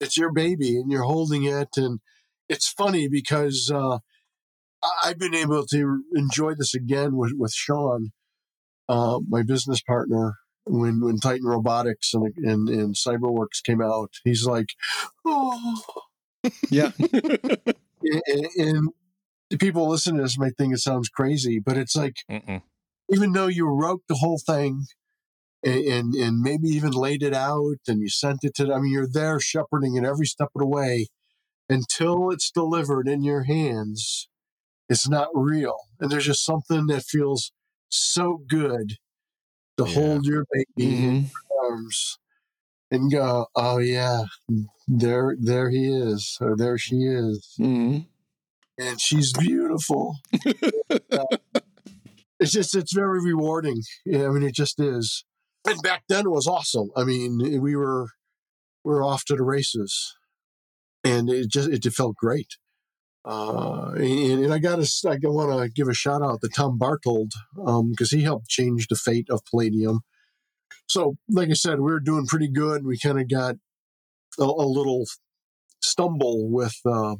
it's your baby, and you're holding it, and it's funny because uh, I- I've been able to enjoy this again with with Sean, uh, my business partner. When when Titan Robotics and and, and CyberWorks came out, he's like, oh, Yeah. and, and the people listening to this might think it sounds crazy, but it's like Mm-mm. even though you wrote the whole thing and, and and maybe even laid it out and you sent it to I mean you're there shepherding it every step of the way until it's delivered in your hands it's not real and there's just something that feels so good to Yeah. hold your baby in Mhm. your arms and go, "Oh yeah, there, there he is, or there she is, Mhm. and she's beautiful." It's just, it's very rewarding. Yeah, I mean, it just is. And back then, it was awesome. I mean, we were we were off to the races, and it just it felt great. Uh, and, and I got to, I want to give a shout out to Tom Bartold because he helped change the fate of Palladium. So, like I said, we were doing pretty good. We kind of got a, a little stumble with uh,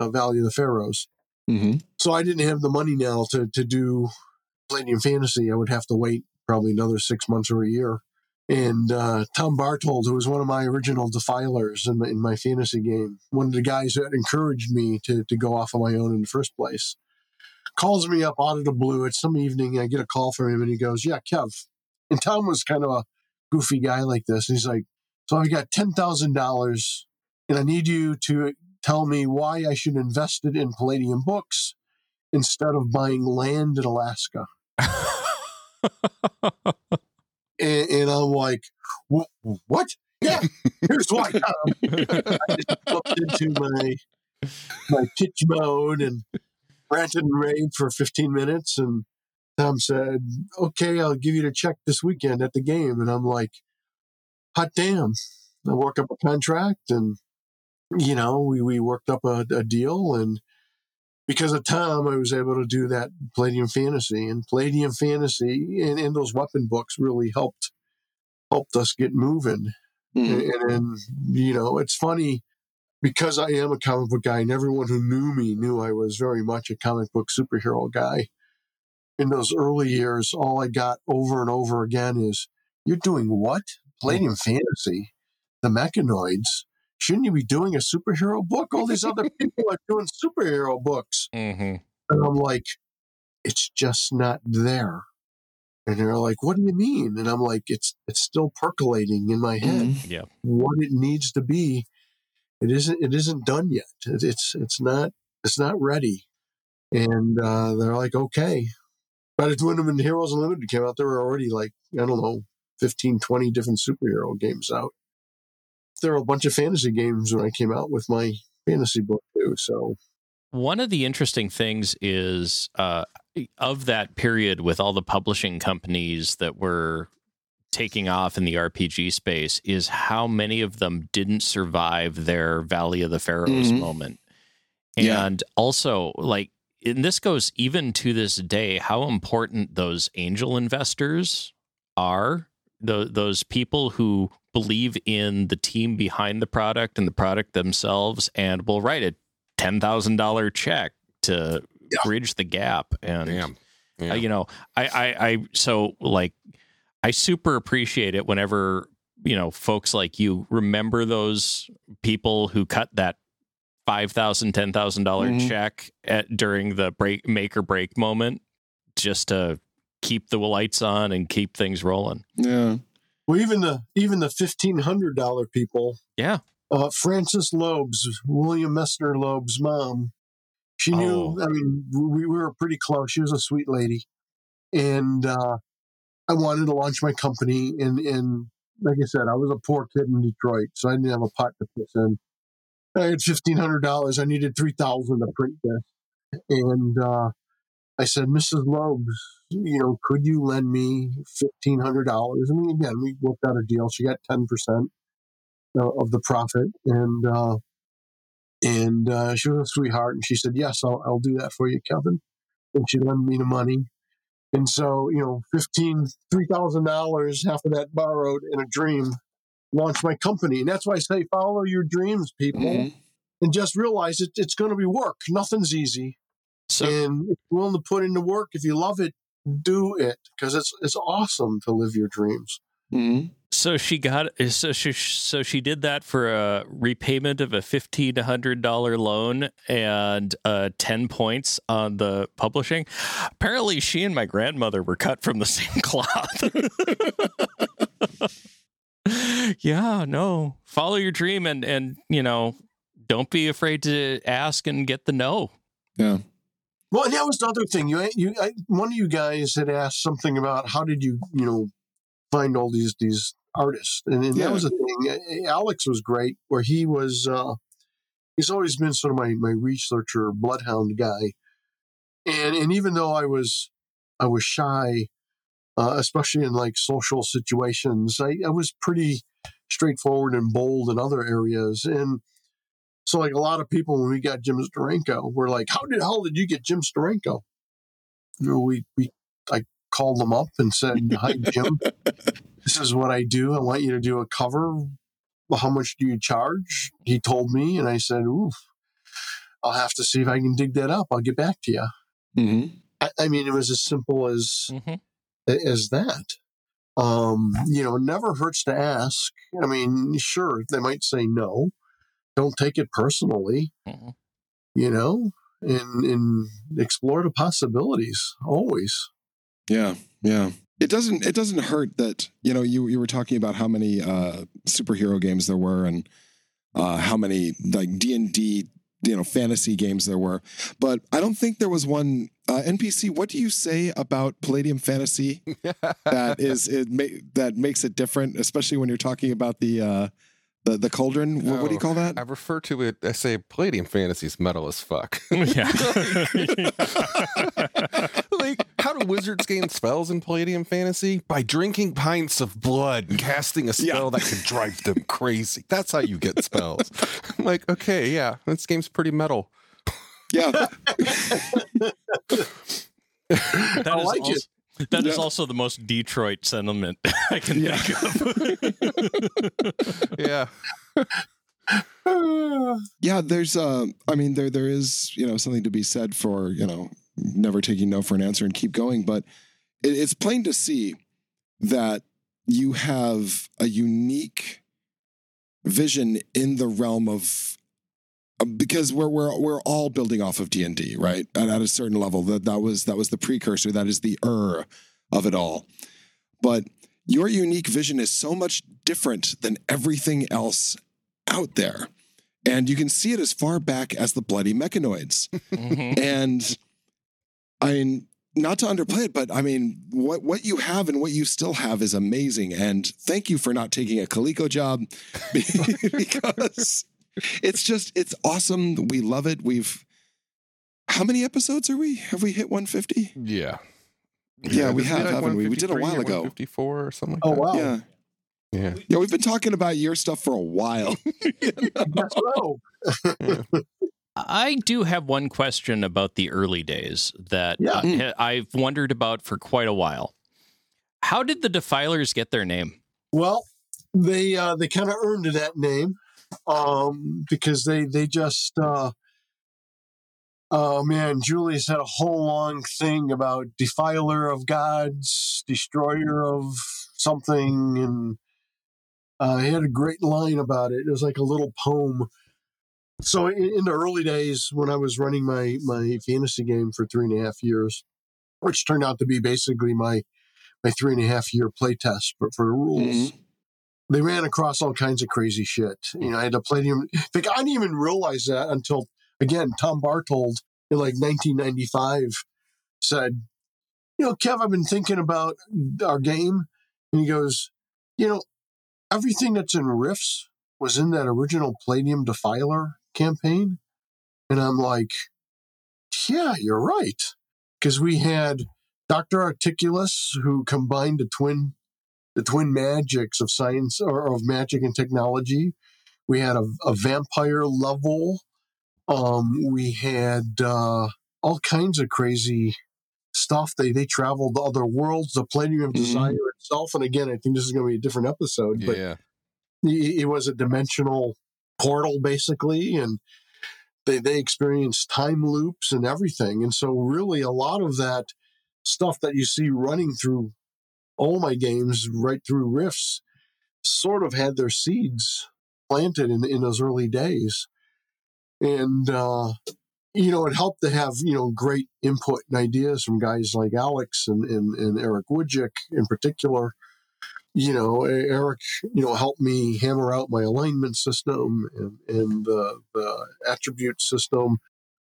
Valley of the Pharaohs. Mhm. So I didn't have the money now to to do Palladium Fantasy. I would have to wait probably another six months or a year. And uh, Tom Bartold, who was one of my original defilers in my, in my fantasy game, one of the guys that encouraged me to, to go off on my own in the first place, calls me up out of the blue. It's some evening. I get a call from him and he goes, Yeah, Kev. And Tom was kind of a goofy guy like this. And he's like, So I've got $10,000 and I need you to tell me why I should invest it in Palladium books instead of buying land in Alaska. And, and I'm like, what? Yeah, here's why, Tom. Um, I just looked into my my pitch mode and ranted and raved for 15 minutes. And Tom said, okay, I'll give you the check this weekend at the game. And I'm like, hot damn. I work up a contract and, you know, we, we worked up a, a deal. And because of Tom, I was able to do that Palladium Fantasy. And Palladium Fantasy and, and those weapon books really helped helped us get moving. Mhm. And, and, you know, it's funny because I am a comic book guy, and everyone who knew me knew I was very much a comic book superhero guy. In those early years, all I got over and over again is, You're doing what? Palladium Fantasy? The Mechanoids? Shouldn't you be doing a superhero book? All these other people are doing superhero books. hmm And I'm like, It's just not there. And they're like, What do you mean? And I'm like, It's it's still percolating in my head Mhm. what it needs to be. It isn't. It isn't done yet. It- It's. It's not. It's not ready. And uh, they're like, okay. By the time when Heroes Unlimited came out, there were already like I don't know, 15, 20 different superhero games out. There were a bunch of fantasy games when I came out with my fantasy book too. So One of the interesting things is uh, of that period with all the publishing companies that were taking off in the RPG space is how many of them didn't survive their Valley of the Pharaohs Mhm. moment. Yeah. And also, like, and this goes even to this day, how important those angel investors are. Th- those people who believe in the team behind the product and the product themselves and will write a $10,000 check to Yeah. bridge the gap. And, Damn. Yeah. uh, you know, I, I, I, so like, I super appreciate it whenever, you know, folks like you remember those people who cut that $5,000, $10,000 Mhm. check at, during the break, make or break moment just to keep the lights on and keep things rolling. Yeah. well, even the even the fifteen hundred dollar people. Yeah. Uh, Frances Loebs William Messner Loeb's mom. She knew. Oh. I mean, we, we were pretty close. She was a sweet lady, and uh, I wanted to launch my company. And and like I said, I was a poor kid in Detroit, so I didn't have a pot to piss in. I had fifteen hundred dollars. I needed three thousand to print this, and uh, I said, Mrs. Loebs, you know, could you lend me fifteen hundred dollars? I mean, again, we worked out a deal. She got ten percent of the profit, and uh, and uh, she was a sweetheart, and she said, "Yes, I'll, I'll do that for you, Kevin." And she lent me the money, and so you know, fifteen, three thousand dollars, half of that borrowed in a dream, launched my company, and that's why I say follow your dreams, people, Mhm. and just realize it, it's going to be work. Nothing's easy So, and if you're willing to put in the work, if you love it, do it because it's it's awesome to live your dreams. Mhm. so she got, so she, so she did that for a repayment of a $1,500 loan and uh, 10 points on the publishing. Apparently, she and my grandmother were cut from the same cloth. yeah, no. Follow your dream and and you know, don't be afraid to ask and get the no. Yeah. Well, and that was the other thing. You, you, I, one of you guys had asked something about how did you, you know, find all these these artists, and, and Yeah. that was a thing. Alex was great, where he was. uh He's always been sort of my my researcher, bloodhound guy, and and even though I was I was shy, uh, especially in like social situations, I, I was pretty straightforward and bold in other areas, and. So, like a lot of people, when we got Jim Steranko, were like, "How did hell did you get Jim Steranko?" You know, we we I called them up and said, "Hi, Jim. this is what I do. I want you to do a cover. How much do you charge?" He told me, and I said, "Oof, I'll have to see if I can dig that up. I'll get back to you." Mm-hmm. I, I mean, it was as simple as Mhm. as that. Um, you know, it never hurts to ask. I mean, sure, they might say no. Don't take it personally Mhm. you know, and and explore the possibilities always. Yeah, yeah. It doesn't it doesn't hurt that you know you you were talking about how many uh, superhero games there were and uh, how many like D and D you know fantasy games there were, but I don't think there was one uh, NPC. What do you say about Palladium Fantasy that is it ma- that makes it different, especially when you're talking about the uh, the the cauldron? What, what do you Oh, call that? I refer to it. I say Palladium Fantasy's metal as fuck. Yeah. like, how do wizards gain spells in Palladium Fantasy? By drinking pints of blood and casting a spell Yeah. that can drive them crazy. That's how you get spells. I'm like, okay, yeah, this game's pretty metal. Yeah, That I is like also, it. That is Yeah. also the most Detroit sentiment I can Yeah. think of. Yeah. yeah. There's uh, I mean there there is you know something to be said for you know never taking no for an answer and keep going, but it, it's plain to see that you have a unique vision in the realm of because we're we're we're all building off of D and D, right? At, at a certain level, that that was that was the precursor. That is the er of it all. But your unique vision is so much different than everything else out there, and you can see it as far back as the bloody mechanoids Mhm. and I mean, not to underplay it, but I mean, what what you have and what you still have is amazing. And thank you for not taking a Coleco job because it's just it's awesome. We love it. We've how many episodes are we? Have we hit 150? Yeah. Yeah, we have, like haven't we? We did a 153 or while ago. 54 or something Oh like wow! Yeah. Yeah. Yeah, we've been talking about your stuff for a while. That's so. I do have one question about the early days that Yeah. uh, I've wondered about for quite a while. How did the Defilers get their name? Well, they uh, they kind of earned that name um, because they they just uh, oh man, Julius had a whole long thing about defiler of gods, destroyer of something, and uh, he had a great line about it. It was like a little poem. So in, in the early days when I was running my my fantasy game for three and a half years, which turned out to be basically my my three and a half year play test for, for the rules Mhm. They ran across all kinds of crazy shit. You know, I had. In fact, I didn't even realize that until again, Tom Bartold in like 1995 said, "You know, Kev, I've been thinking about our game," and he goes, "You know, everything that's in Rifts was in that original Palladium Defiler campaign," and I'm like, "Yeah, you're right," because we had Doctor Articulus who combined a twin the twin magics of science or of magic and technology. We had a, a vampire level. Um, we had uh, all kinds of crazy stuff. They they traveled to other worlds. The Palladium of Mhm. Desire itself, and again, I think this is going to be a different episode, but Yeah. it, it was a dimensional portal basically, and they they experienced time loops and everything. And so, really, a lot of that stuff that you see running through all my games, right through Rifts, sort of had their seeds planted in in those early days, and uh, you know, it helped to have you know great input and ideas from guys like Alex and and, and Eric Wujcik in particular. You know, Eric, you know, helped me hammer out my alignment system and, and the, the attribute system.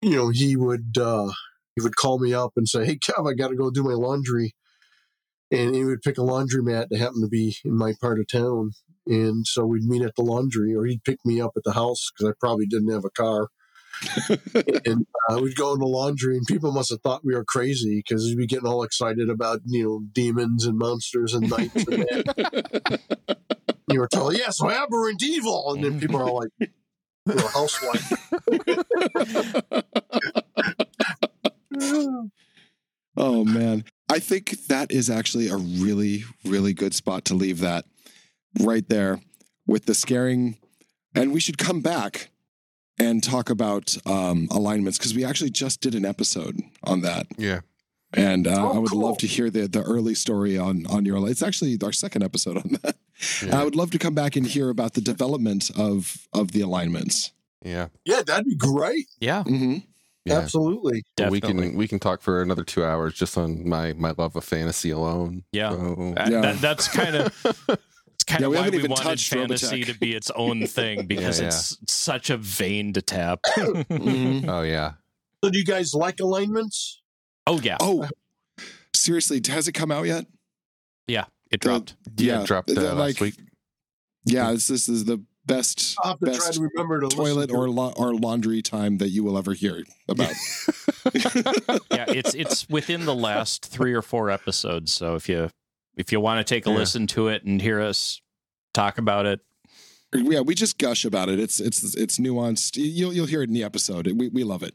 You know, he would, uh, he would call me up and say, "Hey, Kev, I got to go do my laundry," and he would pick a laundromat that happened to be in my part of town, and so we'd meet at the laundry, or he'd pick me up at the house because I probably didn't have a car. and uh, we'd go in the laundry, and people must have thought we were crazy because we'd be getting all excited about you know demons and monsters and knights. and that. you were told, "Yes, aberrant evil," and then people are like, "You're a housewife." oh man. I think that is actually a really, really good spot to leave that right there with the scaring. And we should come back and talk about um, alignments because we actually just did an episode on that. Yeah. And uh, Oh, I would cool. love to hear the the early story on on your. Life. It's actually our second episode on that. Yeah. I would love to come back and hear about the development of of the alignments. Yeah. Yeah, that'd be great. Yeah, hmm Yeah. Absolutely. We can we can talk for another two hours just on my my love of fantasy alone. Yeah. So- Uh, Yeah. that- that's kind of it's kind Yeah, of we why haven't we wanted fantasy Robotech. to be its own thing because yeah. it's such a vein to tap. Mhm. oh yeah. So, do you guys like alignments? oh yeah, Oh, seriously, has it come out yet? Yeah, it dropped. Yeah, Yeah, dropped uh, the- last like- week. Yeah, this, this is the best to best to remember to toilet to or la- or laundry time that you will ever hear about. yeah, it's it's within the last three or four episodes. So if you if you want to take a Yeah. listen to it and hear us talk about it, yeah, we just gush about it. It's it's it's nuanced. You'll you'll hear it in the episode. We we love it.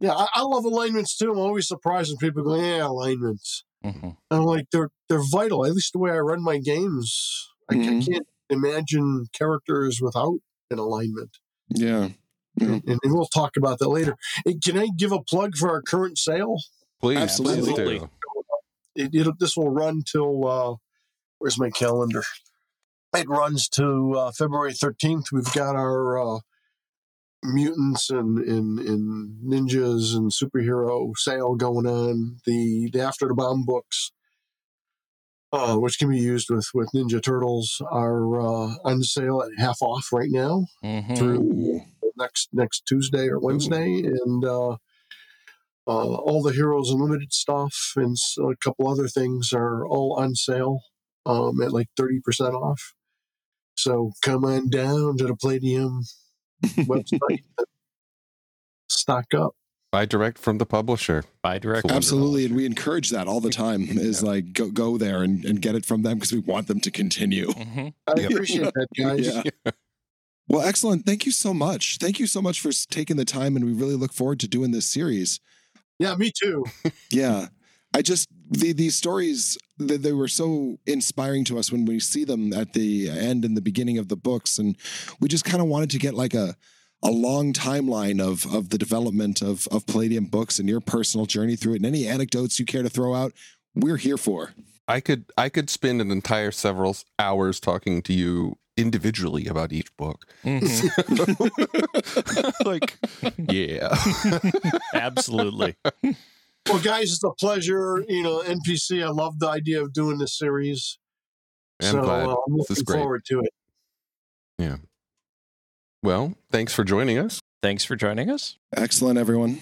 Yeah, I, I love alignments too. I'm always surprised when people go, "Yeah, alignments." mhm. And I'm like, they're they're vital. At least the way I run my games, I, ca- Mhm. can't imagine characters without an alignment. Yeah. Yeah. And, and we'll talk about that later. Hey, can I give a plug for our current sale? Please, Absolutely. please do. It, it'll, this will run till uh, where's my calendar? It runs to uh, February 13th. We've got our uh, mutants and, and, and ninjas and superhero sale going on. The, the After the Bomb books, uh, which can be used with, with Ninja Turtles, are uh, on sale at half off right now Mhm. through next next Tuesday or Wednesday, and uh, uh, all the Heroes Unlimited stuff and a couple other things are all on sale um, at like thirty percent off. So come on down to the Palladium website, and stock up. Buy direct from the publisher. by direct. Cool. Absolutely, and we encourage that all the time. Is like go go there and, and get it from them because we want them to continue. Mhm. I Yep. appreciate that, guys. Yeah. Well, excellent. Thank you so much. Thank you so much for taking the time, and we really look forward to doing this series. Yeah, me too. Yeah, I just the these stories they, they were so inspiring to us when we see them at the end and the beginning of the books, and we just kind of wanted to get like a a long timeline of of the development of of Palladium books and your personal journey through it, and any anecdotes you care to throw out. We're here for. I could I could spend an entire several hours talking to you individually about each book. Mhm. like, yeah. Absolutely. Well, guys, it's a pleasure. You know, NPC. I love the idea of doing this series. I'm so glad. uh, I'm This is looking great. forward to it. Well, thanks for joining us. Thanks for joining us. Excellent, everyone.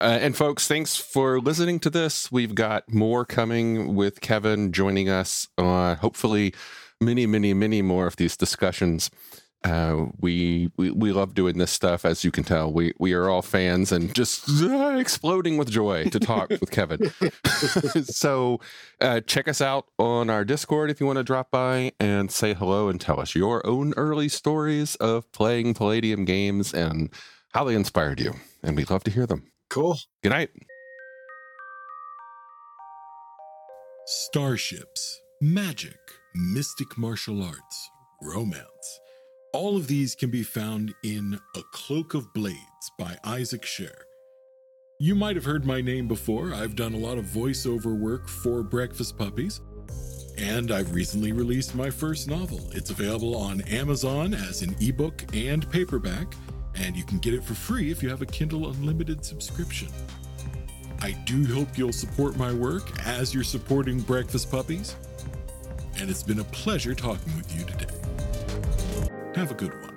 Uh, and folks, thanks for listening to this. We've got more coming with Kevin joining us. Uh, hopefully, many, many, many more of these discussions. Uh, we, we we love doing this stuff, as you can tell. We we are all fans and just uh, exploding with joy to talk with Kevin. so uh, check us out on our Discord if you want to drop by and say hello and tell us your own early stories of playing Palladium games and how they inspired you. And we'd love to hear them. Cool. Good night. Starships, magic, mystic martial arts, romance. All of these can be found in A Cloak of Blades by Isaac Sher. You might have heard my name before. I've done a lot of voiceover work for Breakfast Puppies. And I've recently released my first novel. It's available on Amazon as an ebook and paperback, and you can get it for free if you have a Kindle Unlimited subscription. I do hope you'll support my work as you're supporting Breakfast Puppies. And it's been a pleasure talking with you today. Have a good one.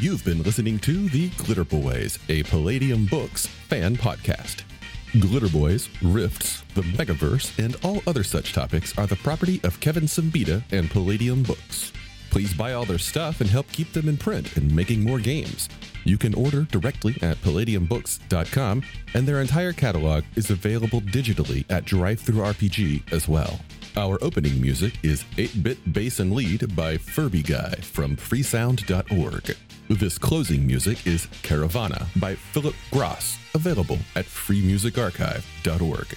You've been listening to The Glitter Boys, a Palladium Books fan podcast. Glitter Boys, Rifts, the Megaverse, and all other such topics are the property of Kevin Siembieda and Palladium Books. Please buy all their stuff and help keep them in print and making more games. You can order directly at palladiumbooks.com, and their entire catalog is available digitally at DriveThruRPG as well. Our opening music is 8 Bit Bass and Lead by Furby Guy from freesound.org. This closing music is Caravana by Phillip Gross, available at freemusicarchive.org.